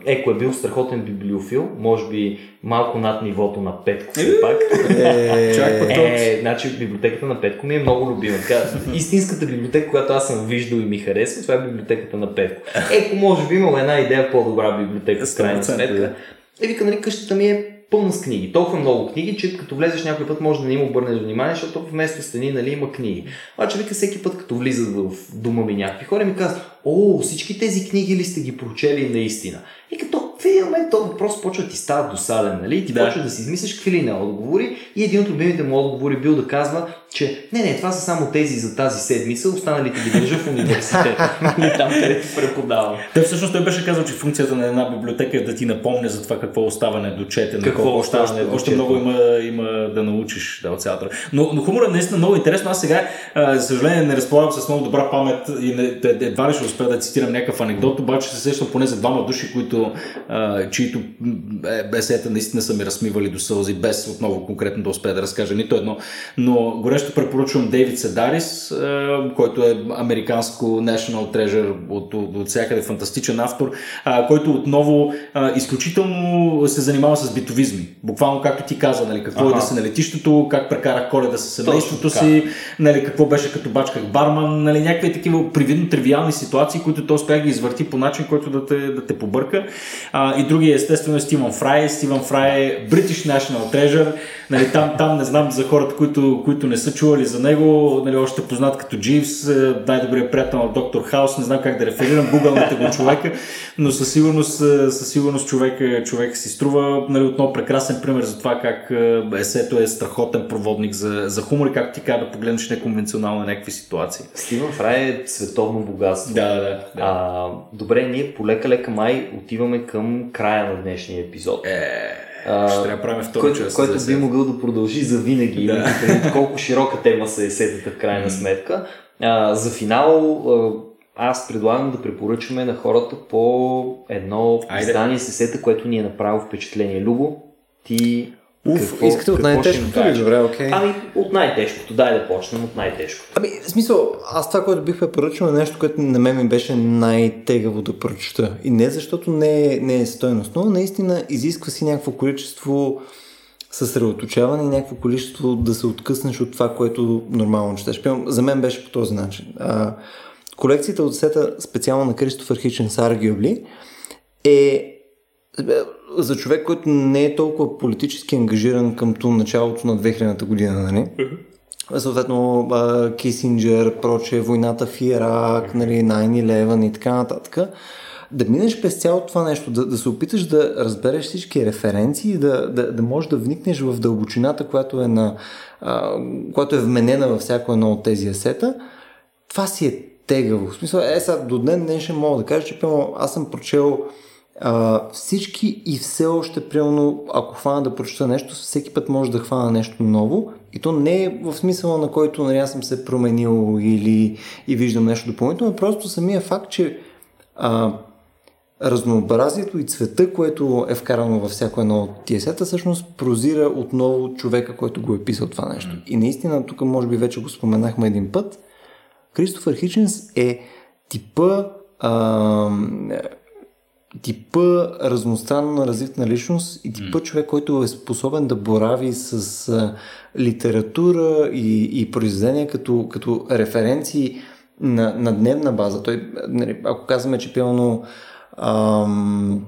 Еко е бил страхотен библиофил, може би малко над нивото на Петко все пак. Е, Чак пък Е, значи библиотеката на Петко ми е много любима. Истинската библиотека, която аз съм виждал и ми харесва, това е библиотеката на Петко. Еко, може би имал една идея по-добра библиотека, в крайна 100%, сметка. Е, вика, нали, къщата ми е пълна с книги. Толкова много книги, че като влезеш някой път може да не им обърнеш внимание, защото вместо стени нали, има книги. Обаче вика всеки път, като влизат в дома ми някакви хора, ми казват, о, всички тези книги ли сте ги прочели наистина? И като в един момент този въпрос почва ти става досаден, нали? И Ти Да. почва да си измислиш какви ли не отговори. И един от любимите му отговори бил да казва, че не, не, това са само тези за тази седмица, останалите ги държа в университета. [LAUGHS] Или там, където преподавам. Той всъщност той беше казал, че функцията на една библиотека е да ти напомня за това какво остава недочетено. Какво колко остава още, още недочетено. много има, има да научиш да, от цялата. Но, но хумора е наистина много интересно. Аз сега, а, за съжаление, не разполагам с много добра памет и не, ед- едва ли ще успея да цитирам някакъв анекдот, обаче се сещам поне за двама души, които, а, чието м, е, бесета наистина са ми размивали до сълзи, без отново конкретно да успея да разкажа нито едно. Но горещо препоръчвам Дейвид Седарис, а, който е американско National Treasure от, от, от всякъде фантастичен автор, а, който отново а, изключително се занимава с битовизми. Буквално както ти каза, нали, какво е Аха. да се на летището, как прекарах коледа с семейството си, нали, какво беше като бачках барман, нали, някакви такива привидно тривиални ситуации, които той успя да ги извърти по начин, който да те, да те побърка. А, и другия естествено е Стивън Фрай. Стивън Фрай е British National Treasure. Нали, там, там не знам за хората, които, които не са чували за него, нали, още познат като Дживс, е, най-добрият приятел на Доктор Хаус, не знам как да реферирам, гугълнете го човека, но със сигурност, е, със сигурност човек, човек си струва. Нали, отново прекрасен пример за това как е, есето е страхотен проводник за, за хумор и как ти казва да погледнеш неконвенционално на някакви ситуации. Стивън Фрай е световно богатство. Да, да, да. А, добре, ние полека-лека май отиваме към края на днешния епизод. Е, А, ще трябва да правим който, част. който би могъл да продължи за винаги. Да. колко широка тема са есетата в крайна сметка. А, за финал аз предлагам да препоръчаме на хората по едно Айде. издание с есета, което ни е направило впечатление. Любо, ти Уф, Какво- искате от най-тежкото ли? Добре, окей. Ами, от най-тежкото. Дай да почнем от най-тежкото. Ами, в смисъл, аз това, което бих препоръчал е нещо, което на мен ми беше най-тегаво да прочета. И не защото не е, не е стойност, но наистина изисква си някакво количество съсредоточаване и някакво количество да се откъснеш от това, което нормално четеш. За мен беше по този начин. А, колекцията от сета, специално на Кристофър Хиченс Arguably, е за човек, който не е толкова политически ангажиран към то началото на 2000-та година, нали? Съответно, Кисинджер, проче, войната в Ирак, нали, 9-11 и така нататък. Да минеш през цялото това нещо, да, да се опиташ да разбереш всички референции, да, да, да можеш да вникнеш в дълбочината, която е, на, а, която е вменена във всяко едно от тези асета, това си е тегаво. В смисъл, е, сега до ден днешен мога да кажа, че примерно, аз съм прочел а, всички и все още, примерно, ако хвана да прочета нещо, всеки път може да хвана нещо ново и то не е в смисъла на който нали, аз съм се променил или и виждам нещо допълнително, просто самия факт, че а, разнообразието и цвета, което е вкарано във всяко едно от тия сета, всъщност прозира отново човека, който го е писал това нещо. И наистина, тук може би вече го споменахме един път, Кристофър Хиченс е типа а, типа разностранно развита личност и типа човек, който е способен да борави с а, литература и, и произведения като, като референции на, на дневна база. Той, нали, ако казваме, че пълно ам,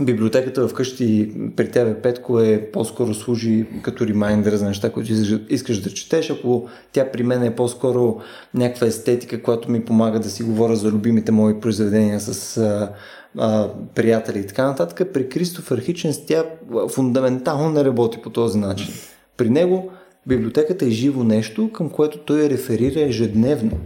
библиотеката вкъщи при тебе, Петко, е по-скоро служи като ремайндър за неща, които искаш- искаш да четеш. Ако тя при мен е по-скоро някаква естетика, която ми помага да си говоря за любимите мои произведения с а, а, приятели и така нататък, при Кристофър Хиченс тя фундаментално не работи по този начин. При него библиотеката е живо нещо, към което той реферира ежедневно.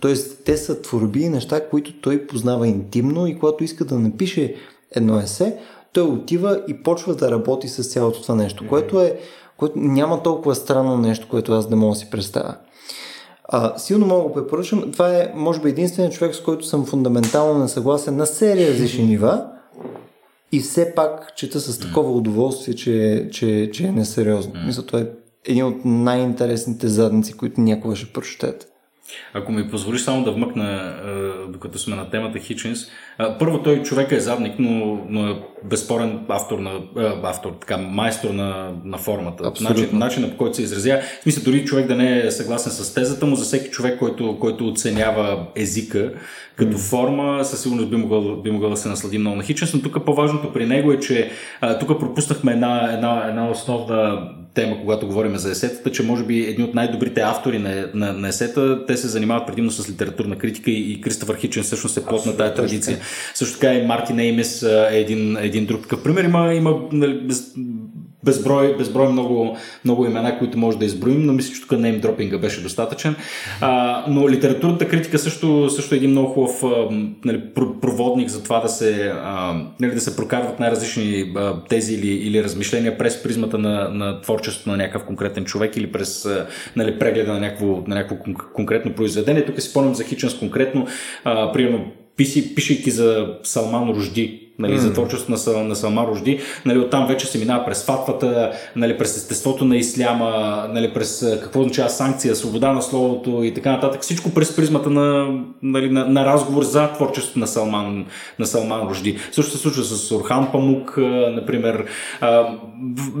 Тоест, те са творби и неща, които той познава интимно и когато иска да напише едно есе, той отива и почва да работи с цялото това нещо, което е което няма толкова странно нещо, което аз да мога да си представя. А, силно мога го препоръчам. Това е, може би, единственият човек, с който съм фундаментално несъгласен на серия различни нива и все пак чета с такова удоволствие, че, че, че е несериозно. Мисля, това е един от най-интересните задници, които някога ще прочетете. Ако ми позволиш само да вмъкна, а, докато сме на темата Хичинс, а, първо той човека е задник, но, но е безспорен автор, на, а, автор така, майстор на, на формата. Абсолютно. Начин, начина по който се изразява. В смисъл, дори човек да не е съгласен с тезата му, за всеки човек, който, който оценява езика като форма, със сигурност би могъл, би могъл да се наслади много на Хичинс, но тук по-важното при него е, че тук пропуснахме една, една, една основна тема, когато говорим за есетата, че може би едни от най-добрите автори на, на, на есета, те се занимават предимно с литературна критика и, и Кристофър Хичен всъщност е плод на тази традиция. Също така и Мартин Еймес е един, един друг такъв пример. Има, има нали, безброй, безброй много, много имена, които може да изброим, но мисля, че тук неймдропинга беше достатъчен. А, но литературната критика също, също е един много хубав а, нали, про- проводник за това да се, а, нали, да се прокарват най-различни а, тези или, или размишления през призмата на, на творчеството на някакъв конкретен човек или през а, нали, прегледа на някакво, на някакво кон- конкретно произведение. Тук си спомням за Хиченс конкретно, а, примерно писи, пишейки за Салман Рожди, нали, mm. за творчеството на, Сал- на Салман Рожди, нали, оттам вече се минава през фатвата, нали, през естеството на исляма, нали, през какво означава санкция, свобода на словото и така нататък. Всичко през призмата на, нали, на, на разговор за творчеството на Салман, на Салман Рожди. Също се случва с Орхан Памук, например.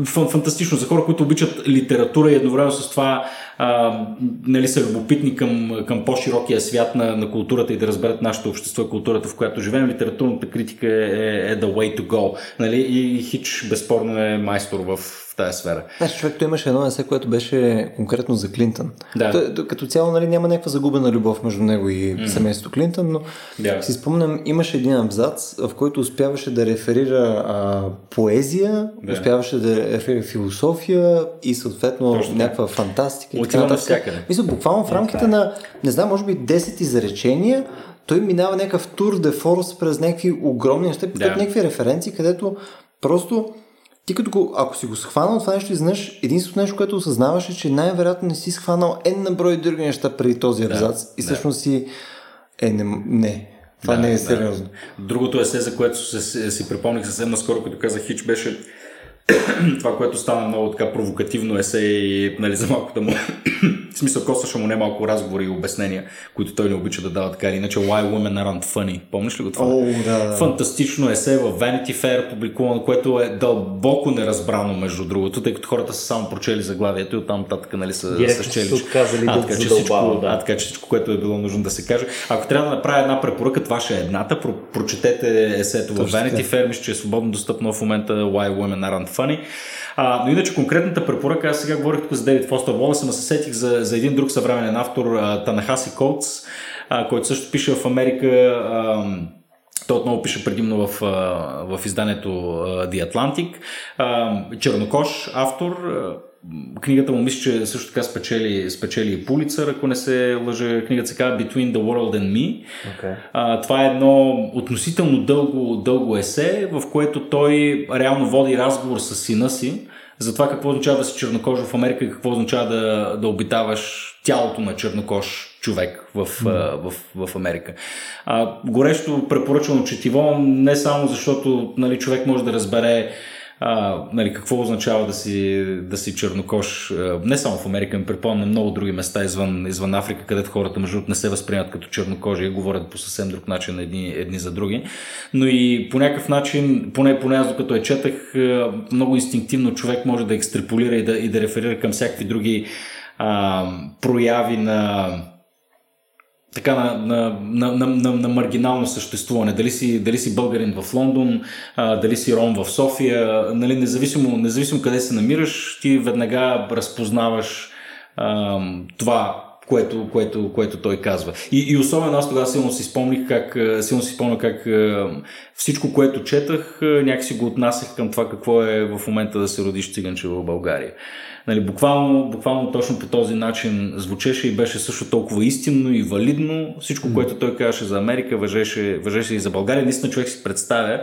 Фантастично за хора, които обичат литература и едновременно с това а, нали, са любопитни към, към по-широкия свят на, на културата и да разберат нашето общество и културата, в която живеем. Литературната критика е, е the way to go. Нали? И Хич безспорно е майстор в тази сфера. Знаеш, човек, той имаше едно есе, което беше конкретно за Клинтън. Да. Той, като цяло нали, няма някаква загубена любов между него и mm. семейството Клинтън, но Да. си спомням, имаше един абзац, в който успяваше да реферира а, поезия, Да. успяваше да реферира философия и съответно Точно някаква фантастика. Отива навсякъде. Мисля, буквално в рамките на, не знам, може би 10 изречения, той минава някакъв тур де форс през някакви огромни неща, Да. някакви референции, където просто ти като го, ако си го схванал това нещо изведнъж, единственото нещо, което осъзнаваш е, че най-вероятно не си схванал N на брой други неща преди този абзац и да. всъщност си е, не, не това Да, не е да. сериозно. Другото есе, за което се, си припомних съвсем наскоро, като казах Хич, беше [CLEARS THROAT] това, което стана много така провокативно есе и нали, за малко да му [CLEARS THROAT] в смисъл косваше му немалко разговори и обяснения, които той не обича да дава така или иначе Why Women Aren't Funny. Помниш ли го това? Oh, да. Фантастично есе в Vanity Fair публикувано, което е дълбоко неразбрано между другото, тъй като хората са само прочели заглавието и оттам нататък нали, са, Директно са чели. а, така, че всичко, да. а, така че всичко, което е било нужно да се каже. Ако трябва да направя една препоръка, това ще е едната. Про, прочетете есето в Точно Vanity Fair, мисля, че е свободно достъпно в момента Why Women Aren't Funny. А, но иначе конкретната препоръка, аз сега говорих тук за Дейвид Фостер Уолес, ама се сетих за, за един друг съвременен автор, Танахаси Коутс, който също пише в Америка. А, той отново пише предимно в, в изданието The Atlantic. Чернокош, автор. Книгата му мисля, че също така спечели, спечели и Пулицър, ако не се лъжа. Книгата се казва Between the World and Me. Okay. А, това е едно относително дълго, дълго есе, в което той реално води разговор с сина си за това какво означава да си чернокож в Америка и какво означава да, да обитаваш тялото на чернокож човек в, mm. в, в Америка. А, горещо препоръчвам четиво, не само защото нали, човек може да разбере а, нали, какво означава да си, да си чернокож, а, не само в Америка, ми припомня много други места извън, извън Африка, където хората между не се възприемат като чернокожи и говорят по съвсем друг начин едни, едни за други. Но и по някакъв начин, поне, поне аз докато я четах, много инстинктивно човек може да екстраполира и да, и да реферира към всякакви други а, прояви на така на, на, на, на, на, на маргинално съществуване. Дали си, дали си българин в Лондон, а, дали си ром в София, нали, независимо, независимо къде се намираш, ти веднага разпознаваш а, това, което, което, което той казва. И, и особено аз тогава силно си спомних как, силно си спомня как всичко, което четах, някакси го отнасях към това какво е в момента да се родиш циганче в България. Нали, буквално, буквално точно по този начин звучеше и беше също толкова истинно и валидно. Всичко, което той казваше за Америка, въжеше, въжеше и за България. Наистина човек си представя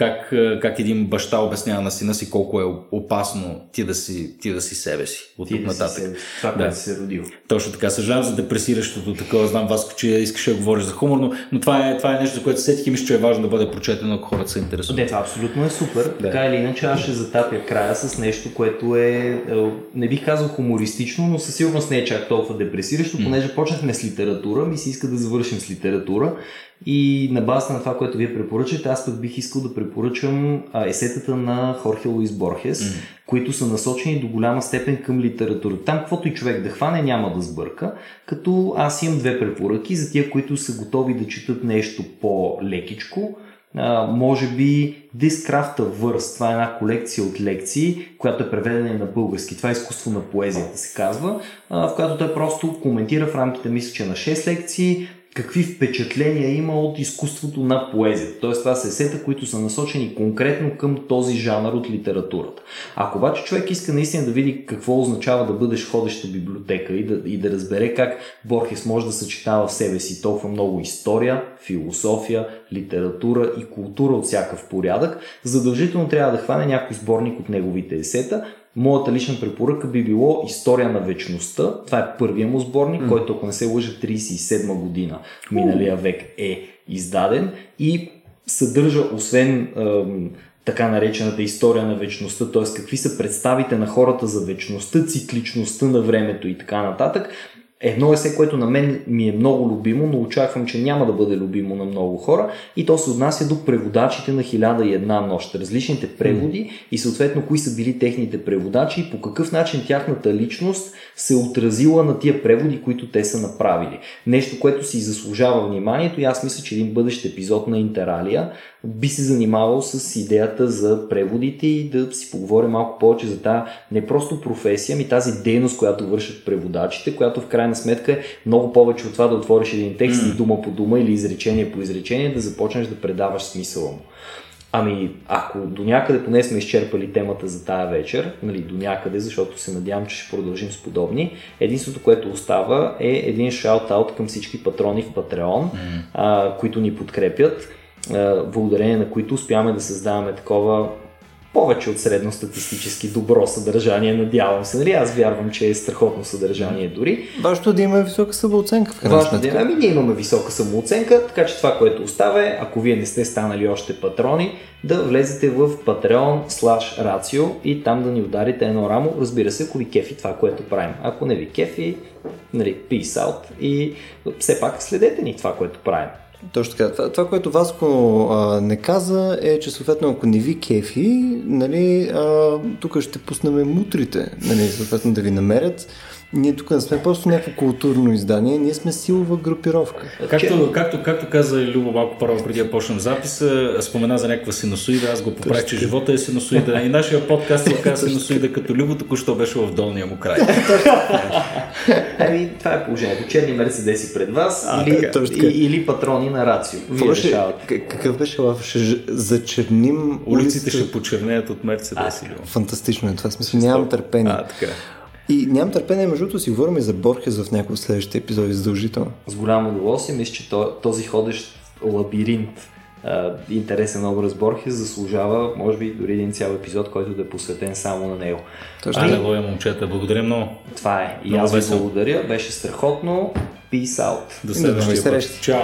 как, как един баща обяснява на сина си колко е опасно ти да си, ти да си себе си от тук да си нататък. се, това, което си се родил. Точно така. Съжалявам за депресиращото такова. Знам, Васко, че искаш да говориш за хумор, но, но това, е, това е нещо, за което сетих и мисля, че е важно да бъде прочетено, ако хората се интересуват. Не, това абсолютно е супер. Да. Така или иначе, аз ще затапя края с нещо, което е, е, не бих казал хумористично, но със сигурност не е чак толкова депресиращо, понеже почнахме с литература, ми се иска да завършим с литература. И на базата на това, което вие препоръчате, аз пък бих искал да препоръчам а, есетата на Хорхе Луис Борхес, mm. които са насочени до голяма степен към литература. Там, каквото и човек да хване, няма да сбърка. Като аз имам две препоръки за тия, които са готови да четат нещо по-лекичко. Uh, може би Craft Verse, това е една колекция от лекции, която е преведена и на български. Това е изкуство на поезията, се казва, uh, в която той просто коментира в рамките, мисля, че на 6 лекции, какви впечатления има от изкуството на поезията. Тоест това са есета, които са насочени конкретно към този жанр от литературата. Ако обаче човек иска наистина да види какво означава да бъдеш ходеща библиотека и да, и да разбере как Борхес може да съчетава в себе си толкова много история, философия, литература и култура от всякакъв порядък, задължително трябва да хване някой сборник от неговите есета, Моята лична препоръка би било История на вечността. Това е първия му сборник, mm. който, ако не се лъжа, 37 година миналия век е издаден и съдържа, освен ем, така наречената история на вечността, т.е. какви са представите на хората за вечността, цикличността на времето и така нататък, Едно есе, което на мен ми е много любимо, но очаквам, че няма да бъде любимо на много хора и то се отнася до преводачите на хиляда и една нощ. Различните преводи и съответно кои са били техните преводачи и по какъв начин тяхната личност се отразила на тия преводи, които те са направили. Нещо, което си заслужава вниманието и аз мисля, че един бъдещ епизод на Интералия би се занимавал с идеята за преводите и да си поговорим малко повече за тази не просто професия, ми тази дейност, която вършат преводачите, която в крайна сметка е много повече от това да отвориш един текст mm. и дума по дума или изречение по изречение да започнеш да предаваш смисъла му. Ами, ако до някъде поне сме изчерпали темата за тая вечер, нали, до някъде, защото се надявам, че ще продължим с подобни, единството, което остава е един шаут-аут към всички патрони в Patreon, mm. а, които ни подкрепят, а, благодарение на които успяваме да създаваме такова повече от средностатистически добро съдържание, надявам се. Нали? Аз вярвам, че е страхотно съдържание дори. Важното е да има висока самооценка в крайна сметка. да, ами ние имаме висока самооценка, така че това, което остава е, ако вие не сте станали още патрони, да влезете в Patreon slash Ratio и там да ни ударите едно рамо, разбира се, ако ви кефи това, което правим. Ако не ви кефи, нали, peace out и все пак следете ни това, което правим. Точно така. Това, това което Васко а, не каза е, че съответно ако не ви кефи, нали, тук ще пуснем мутрите, нали, съответно да ви намерят. Ние тук не сме просто някакво културно издание, ние сме силова групировка. Както, както, както каза Любо малко първо преди да почнем записа, спомена за някаква синусоида, аз го поправих, че живота е синусоида и нашия подкаст се оказа [LAUGHS] синусоида, като Любо току-що беше в долния му край. [LAUGHS] Ами, това е положението. Черни мерседеси пред вас А, или, така, и, или патрони на Рацио. Вие решавате. к- какъв беше лав? Ще зачерним Улиците ще почернеят от Мерцедес. Любо. Фантастично е това. Смисъл, нямам търпение. А, така. И нямам търпение, между другото, си говорим и за Борхес в някои от следващите епизоди задължително. С голямо удоволствие. Мисля, че то- този ходещ лабиринт, интересен образ Борхес, заслужава, може би, дори един цял епизод, който да е посветен само на него. Точно. Алелуя, момчета, благодаря много. Това е. И Много аз ви весело. благодаря. Беше страхотно. Peace out. До следващия път. срещи. Чао!